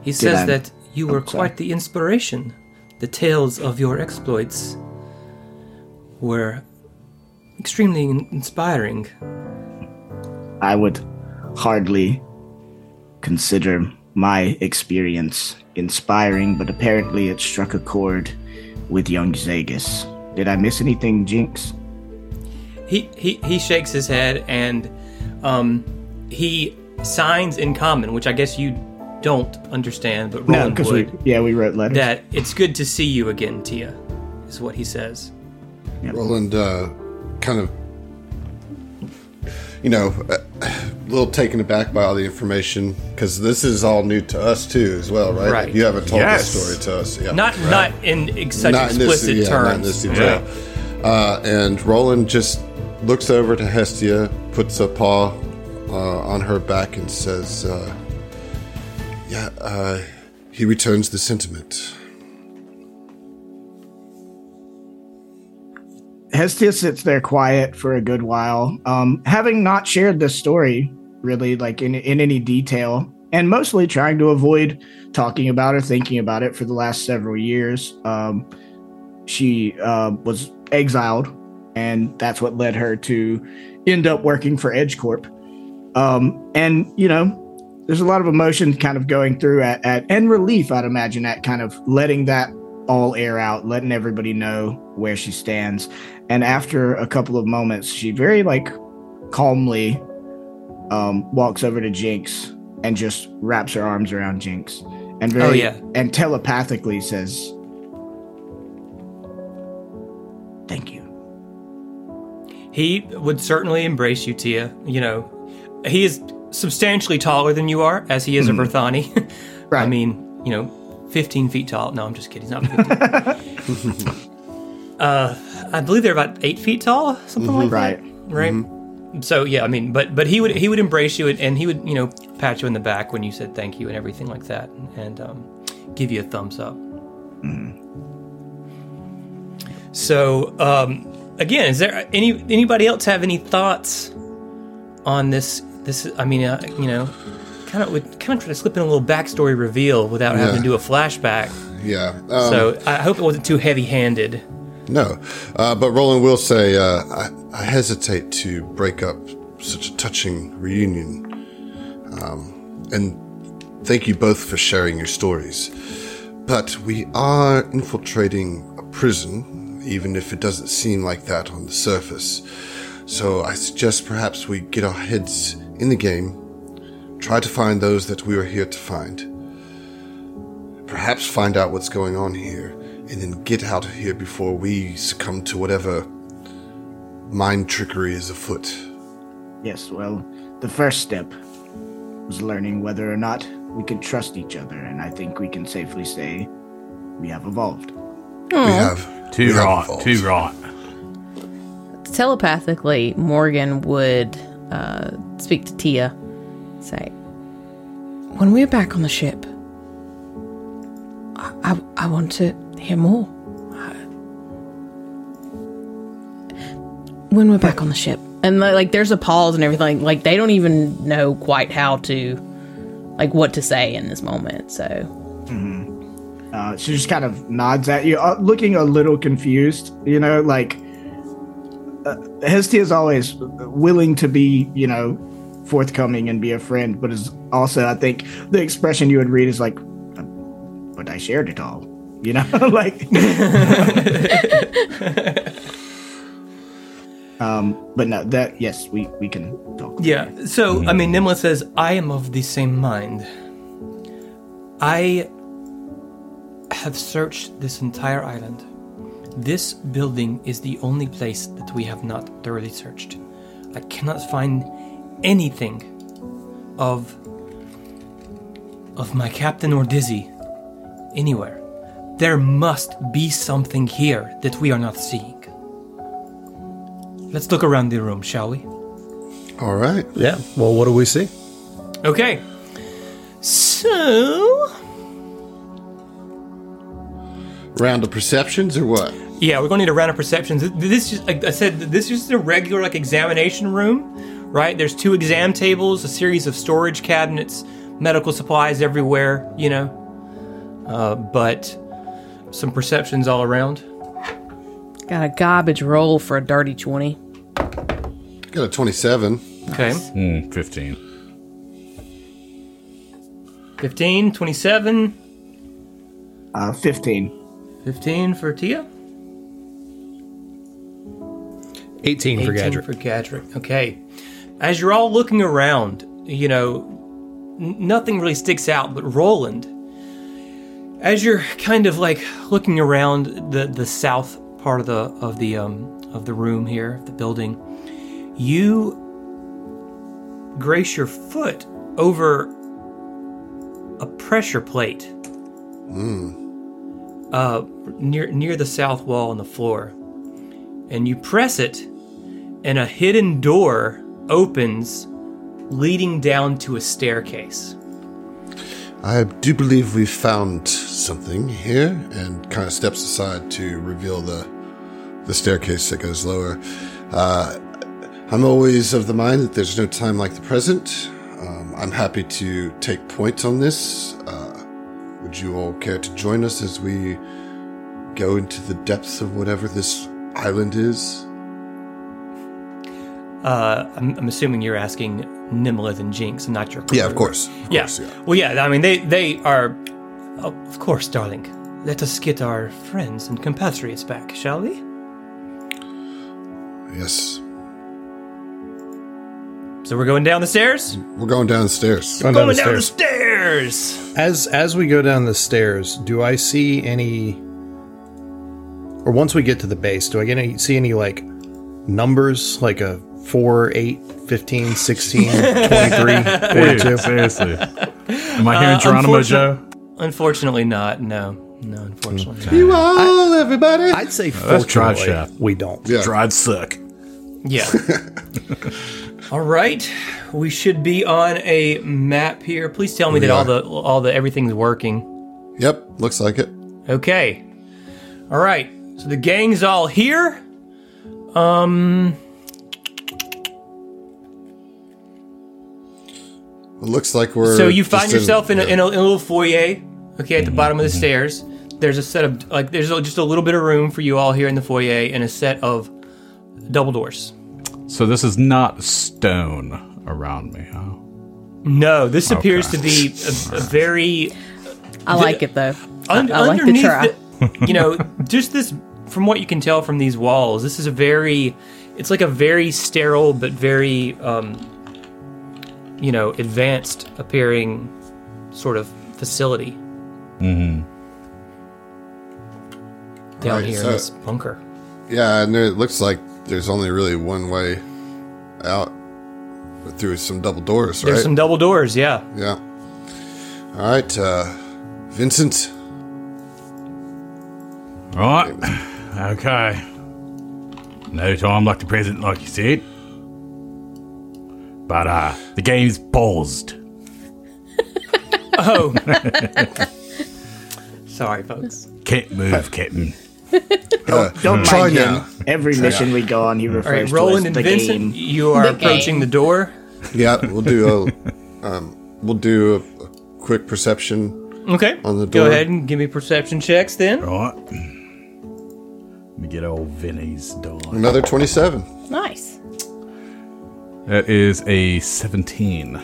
He says I- that you oh, were Oh, quite the inspiration. The tales of your exploits were extremely in- inspiring. I would hardly consider my experience inspiring, but apparently it struck a chord with young Zagus. Did I miss anything, Jinx? He he, he shakes his head and um, he signs in common, which I guess you don't understand, but No, Roland because we yeah we wrote letters. That it's good to see you again, Tia, is what he says. Roland uh, kind of, you know, a little taken aback by all the information because this is all new to us too, as well, right? Right. You haven't told Yes. this story to us, yeah. Not not in ex- such Not in this- explicit yeah, terms. not in this detail. Uh, and Roland just looks over to Hestia, puts a paw uh, on her back, and says, uh, "Yeah." Uh, he returns the sentiment. Hestia sits there quiet for a good while, um, having not shared this story really like in in any detail, and mostly trying to avoid talking about or thinking about it for the last several years. Um, she uh, was exiled, and that's what led her to end up working for Edge Corp. Um, and you know, there's a lot of emotion kind of going through at, at and relief, I'd imagine, at kind of letting that all air out, letting everybody know where she stands. And after a couple of moments, she very like calmly um, walks over to Jinx and just wraps her arms around Jinx and very Oh, yeah. and telepathically says, "Thank you." He would certainly embrace you, Tia. You know, he is substantially taller than you are, as he is a Verthani. I Mm-hmm. Mean, you know, 15 feet tall. No, I'm just kidding. He's not 15. uh, I believe they're about eight feet tall, something like Right. that. Right. So yeah, I mean, but but he would he would embrace you and, and he would you know pat you in the back when you said thank you and everything like that and um, give you a thumbs up. So um, again, is there any anybody else have any thoughts on this? This I mean, uh, you know, kind of would kind of try to slip in a little backstory reveal without having to do a flashback. Yeah. Um, so I hope it wasn't too heavy-handed. No, uh, but Roland will say, uh, I, I hesitate to break up such a touching reunion. Um, and thank you both for sharing your stories. But we are infiltrating a prison, even if it doesn't seem like that on the surface. So I suggest perhaps we get our heads in the game, try to find those that we are here to find perhaps find out what's going on here, and then get out of here before we succumb to whatever mind trickery is afoot. Yes, well, the first step was learning whether or not we could trust each other, and I think we can safely say we have evolved. We have Too we right. evolved. Too right. Telepathically, Morgan would uh, speak to Tia, say, When we're back on the ship, I, I, I want to hear more. When we're back on the ship, and like there's a pause and everything. Like they don't even know quite how to, like what to say in this moment. So Uh, she just kind of nods at you, uh, looking a little confused. You know, like uh, Hestia is always willing to be, you know, forthcoming and be a friend, but is also, I think, the expression you would read is like, "Uh, "But I shared it all." You know, like. um, but no, that yes, we we can talk. Yeah. So, I mean, Nemelith says, I am of the same mind. I have searched this entire island. This building is the only place that we have not thoroughly searched. I cannot find anything of of my captain or Dizzy anywhere. There must be something here that we are not seeing. Let's look around the room, shall we? All right. Yeah. Well, what do we see? Okay. So, Round of perceptions or what? yeah, we're going to need a round of perceptions. This is, like I said, this is a regular like examination room, right? There's two exam tables, a series of storage cabinets, medical supplies everywhere, you know. Uh, but some perceptions all around. got a garbage roll for a dirty twenty. Got a 27. Okay. Hmm, 15. 15, 27, Uh, Fifteen. 15 for Tia. 18 for 18 Gadget. for Gadrick. Okay. As you're all looking around, you know, nothing really sticks out, but Roland, as you're kind of like looking around the the south part of the of the um of the room here, the building, you grace your foot over a pressure plate. Uh, near near the south wall on the floor. And you press it, and a hidden door opens, leading down to a staircase. I do believe we found something here, and kind of steps aside to reveal the the staircase that goes lower. Uh, I'm always of the mind that there's no time like the present. Um, I'm happy to take points on this. Uh, would you all care to join us as we go into the depths of whatever this island is? Uh, I'm, I'm assuming you're asking Nemelith and Jinx, and not your Yeah, of course. Of Yeah. course, yeah. Well, yeah. I mean, they they are. Oh, of course, darling. Let us get our friends and compatriots back, shall we? Yes. So we're going down the stairs. We're going downstairs. Going down Going the down the stairs. stairs. As as we go down the stairs, do I see any or once we get to the base, do I get any see any like numbers like a 4, 8, 15, 16, 23, Dude, 42? seriously. Am I hearing Geronimo unfortunate- Joe? Unfortunately, not. No, no. Unfortunately, not. You all, everybody. I'd say that's Tribe fortunately Chef. we don't. Yeah. Dried suck. Yeah. all right. We should be on a map here. Please tell me We that all are. the all the everything's working. Yep, looks like it. Okay. All right. So the gang's all here. Um. It looks like we're. So you find yourself in, a, yeah. in, a, in a little foyer. Okay, at the bottom of the stairs. There's a set of like there's a, just a little bit of room for you all here in the foyer, and a set of double doors. So this is not stone around me, huh? No, this appears to be a, a very I like it though. Un- I like the underneath try. the- you know, just this from what you can tell from these walls, this is a very it's like a very sterile but very um you know, advanced appearing sort of facility. Mm-hmm. Down Right, here so- in this bunker. Yeah, and it looks like there's only really one way out through some double doors, right? There's some double doors, yeah. yeah. All right, uh, Vincent. Right. Okay. No time like the present, like you said. But uh the game's paused. Oh. Sorry, folks. Can't move, Captain. Uh, Don't try mind him. now. Every mission we go on, he All refers right, to Roland as and the Vincent, game. you are The approaching game. the door. Yeah, we'll do a um, we'll do a, a quick perception. Okay. On the Go door. ahead and give me perception checks then. Right. Let me get old Vinny's dog. Another twenty-seven. Nice. That is a 17.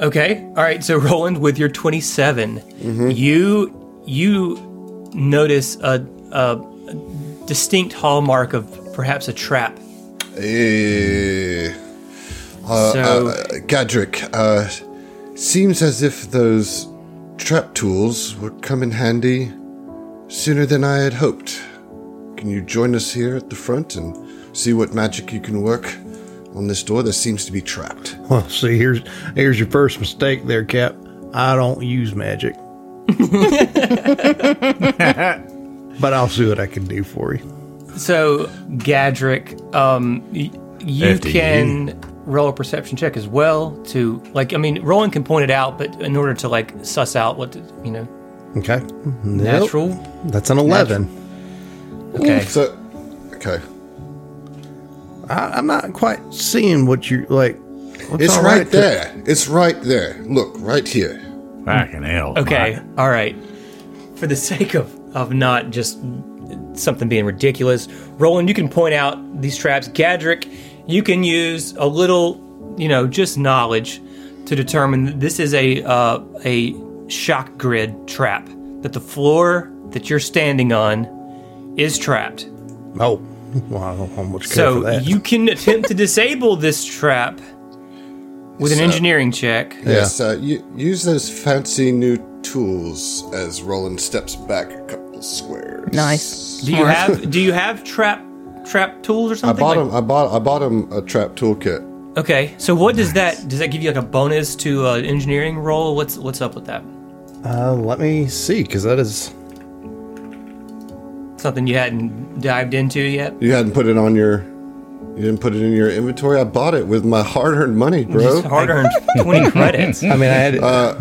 Okay. All right. So Roland, with your 27, you you notice a, a distinct hallmark of perhaps a trap. Eh, uh, So- uh, Gadrick, uh, seems as if those trap tools would come in handy sooner than I had hoped. Can you join us here at the front and see what magic you can work on this door that seems to be trapped? Well, see, here's here's your first mistake there, Cap. I don't use magic. but I'll see what I can do for you. So Gadrick, um, y- you FDU. can roll a perception check as well to like. I mean, Roland can point it out, but in order to like suss out what to, you know, Okay. Nope. natural. That's an 11. Okay. So, okay. I, I'm not quite seeing what you like. What's It's all right to- there. It's right there. Look, right here. Fucking hell. Okay, Mike. all right. For the sake of of not just something being ridiculous, Roland, you can point out these traps. Gadrick, you can use a little, you know, just knowledge to determine that this is a uh, a shock grid trap. That the floor that you're standing on is trapped. Oh, well, I don't know much care for So you can attempt to disable this trap with an So- engineering check. Yes, uh, you, use those fancy new tools as Roland steps back a couple squares. Nice. Do you have do you have trap trap tools or something? I something? bought like- him. I bought. I bought him a trap toolkit. Okay, so what does that does that give you like a bonus to uh, engineering roll? What's what's up with that? uh, let me see, because that is. Something you hadn't dived into yet? You hadn't put it on your. You didn't put it in your inventory. I bought it with my hard-earned money, bro. Hard earned twenty credits. I mean, I had. Uh,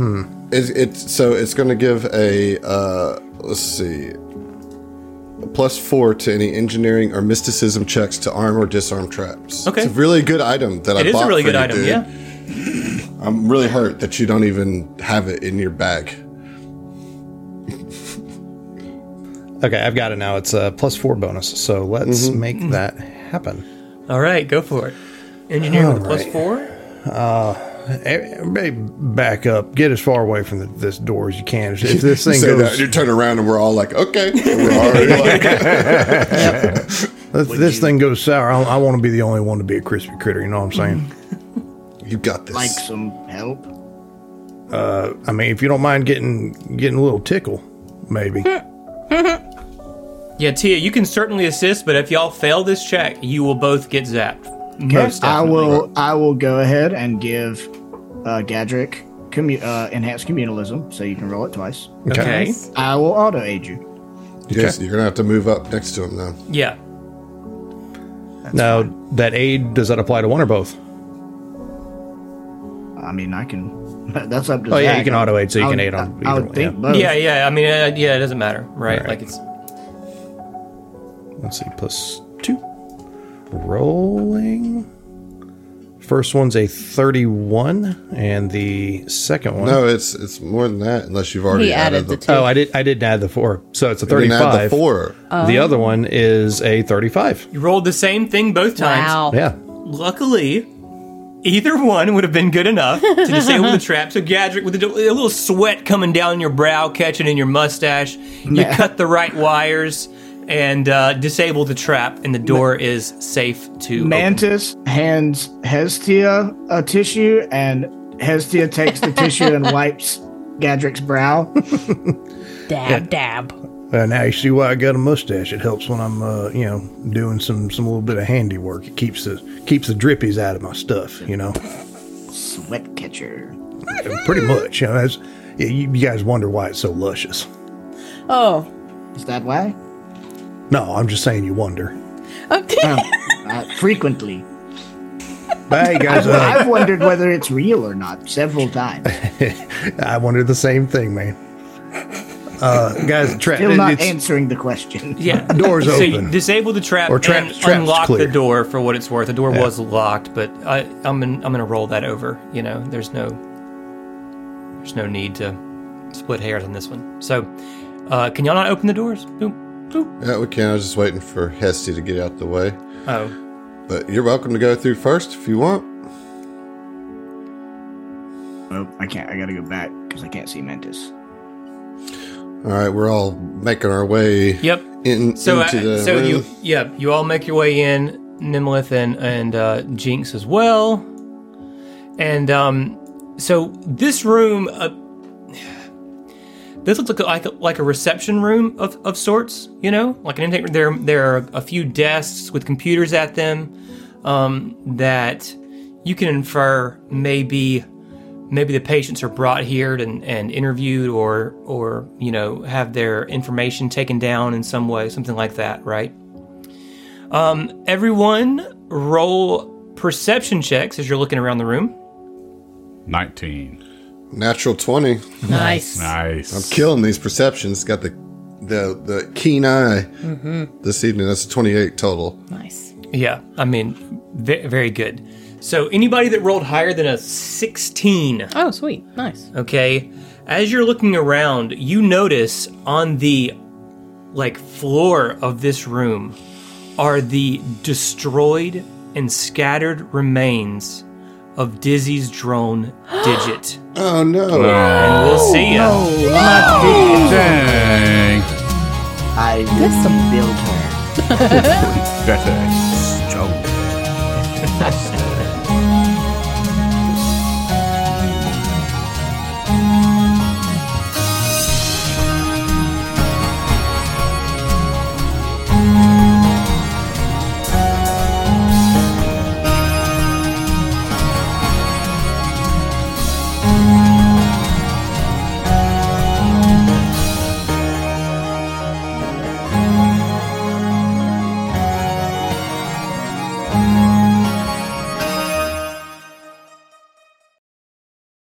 It's, it's so it's going to give a uh, let's see, a plus four to any engineering or mysticism checks to arm or disarm traps. Okay. it's a really good item that I bought. It is a really good you, item, dude. yeah. I'm really hurt that you don't even have it in your bag. Okay, I've got it now. It's a plus four bonus. So let's Mm-hmm. make that happen. All right, go for it. Engineer with a plus Alright. four. Everybody back up. Get as far away from the, this door as you can. If this thing Say that, goes, you turn around and we're all like, okay. We're already like, if this thing goes sour, I, I want to be the only one to be a crispy critter. You know what I'm saying? you got this. Like some help. Uh, I mean, if you don't mind getting getting a little tickle, maybe. Yeah, Tia, you can certainly assist, but if y'all fail this check, you will both get zapped. Most I definitely. will. I will go ahead and give uh, Gadrick commu- uh, enhanced communalism, so you can roll it twice. Okay. I will auto aid you. Yes, you're gonna have to move up next to him now. Yeah. Now that aid does that apply to one or both? I mean, I can. That's up to. Oh, yeah, you can auto aid, so you I can would- aid on I either would one, think yeah. both. Yeah, yeah. I mean, uh, yeah, it doesn't matter, right? Right. Like it's Let's see, plus two. Rolling. First one's a 31, and the second one. No, it's it's more than that unless you've already He added the, the two. Oh, I did. I didn't add the four, so it's a you didn't add 35. the four. The other one is a 35. you rolled the same thing both times. Wow. Yeah. Luckily, either one would have been good enough to disable the trap. So Gadrick, with a, a little sweat coming down your brow, catching in your mustache, you Man. cut the right wires and uh, disable the trap, and the door is safe to open. Mantis hands Hestia a tissue, and Hestia takes the tissue and wipes Gadrick's brow. Dab, dab. Uh, now you see why I got a mustache. It helps when I'm, uh, you know, doing some some little bit of handiwork. It keeps the keeps the drippies out of my stuff. You know, Sweat catcher. pretty much. You know, that's, yeah, you, you guys wonder why it's so luscious. Oh. Is that why? No, I'm just saying you wonder. Okay. Uh, frequently. But hey, guys, uh, I've wondered whether it's real or not several times. I wonder the same thing, man. Uh, guys, tra- Still not it's- answering the question. Yeah, Doors so open. You disable the trap Or trap- and trap's unlock clear. the door for what it's worth. The door Yeah. was locked, but I, I'm in, I'm gonna roll that over. You know, there's no there's no need to split hairs on this one. So, uh, can y'all not open the doors? Boom, boom. Yeah, we can. I was just waiting for Hesty to get out the way. Oh, But you're welcome to go through first if you want. Well, I can't. I gotta go back because I can't see Mantis. All right, we're all making our way yep. in, So, into uh, the so room. you, yeah, you all make your way in, Nemelith and and uh, Jinx as well, and um, so this room, uh, this looks like a, like a, like a reception room of, of sorts, you know, like an intake. There there are a few desks with computers at them um, that you can infer maybe maybe the patients are brought here and, and interviewed or or you know have their information taken down in some way something like that right um, everyone roll perception checks as you're looking around the room 19. Natural 20. Nice. Nice. I'm killing these perceptions. Got the the the keen eye Mm-hmm. this evening. That's a 28 total. Nice. yeah i mean ve- very good so anybody that rolled higher than a 16 Oh, sweet. Nice. okay as you're looking around you notice on the like floor of this room are the destroyed and scattered remains of dizzy's drone digit Oh no. and we'll see ya. Oh. Dang. I That's some- build her. That's a joke.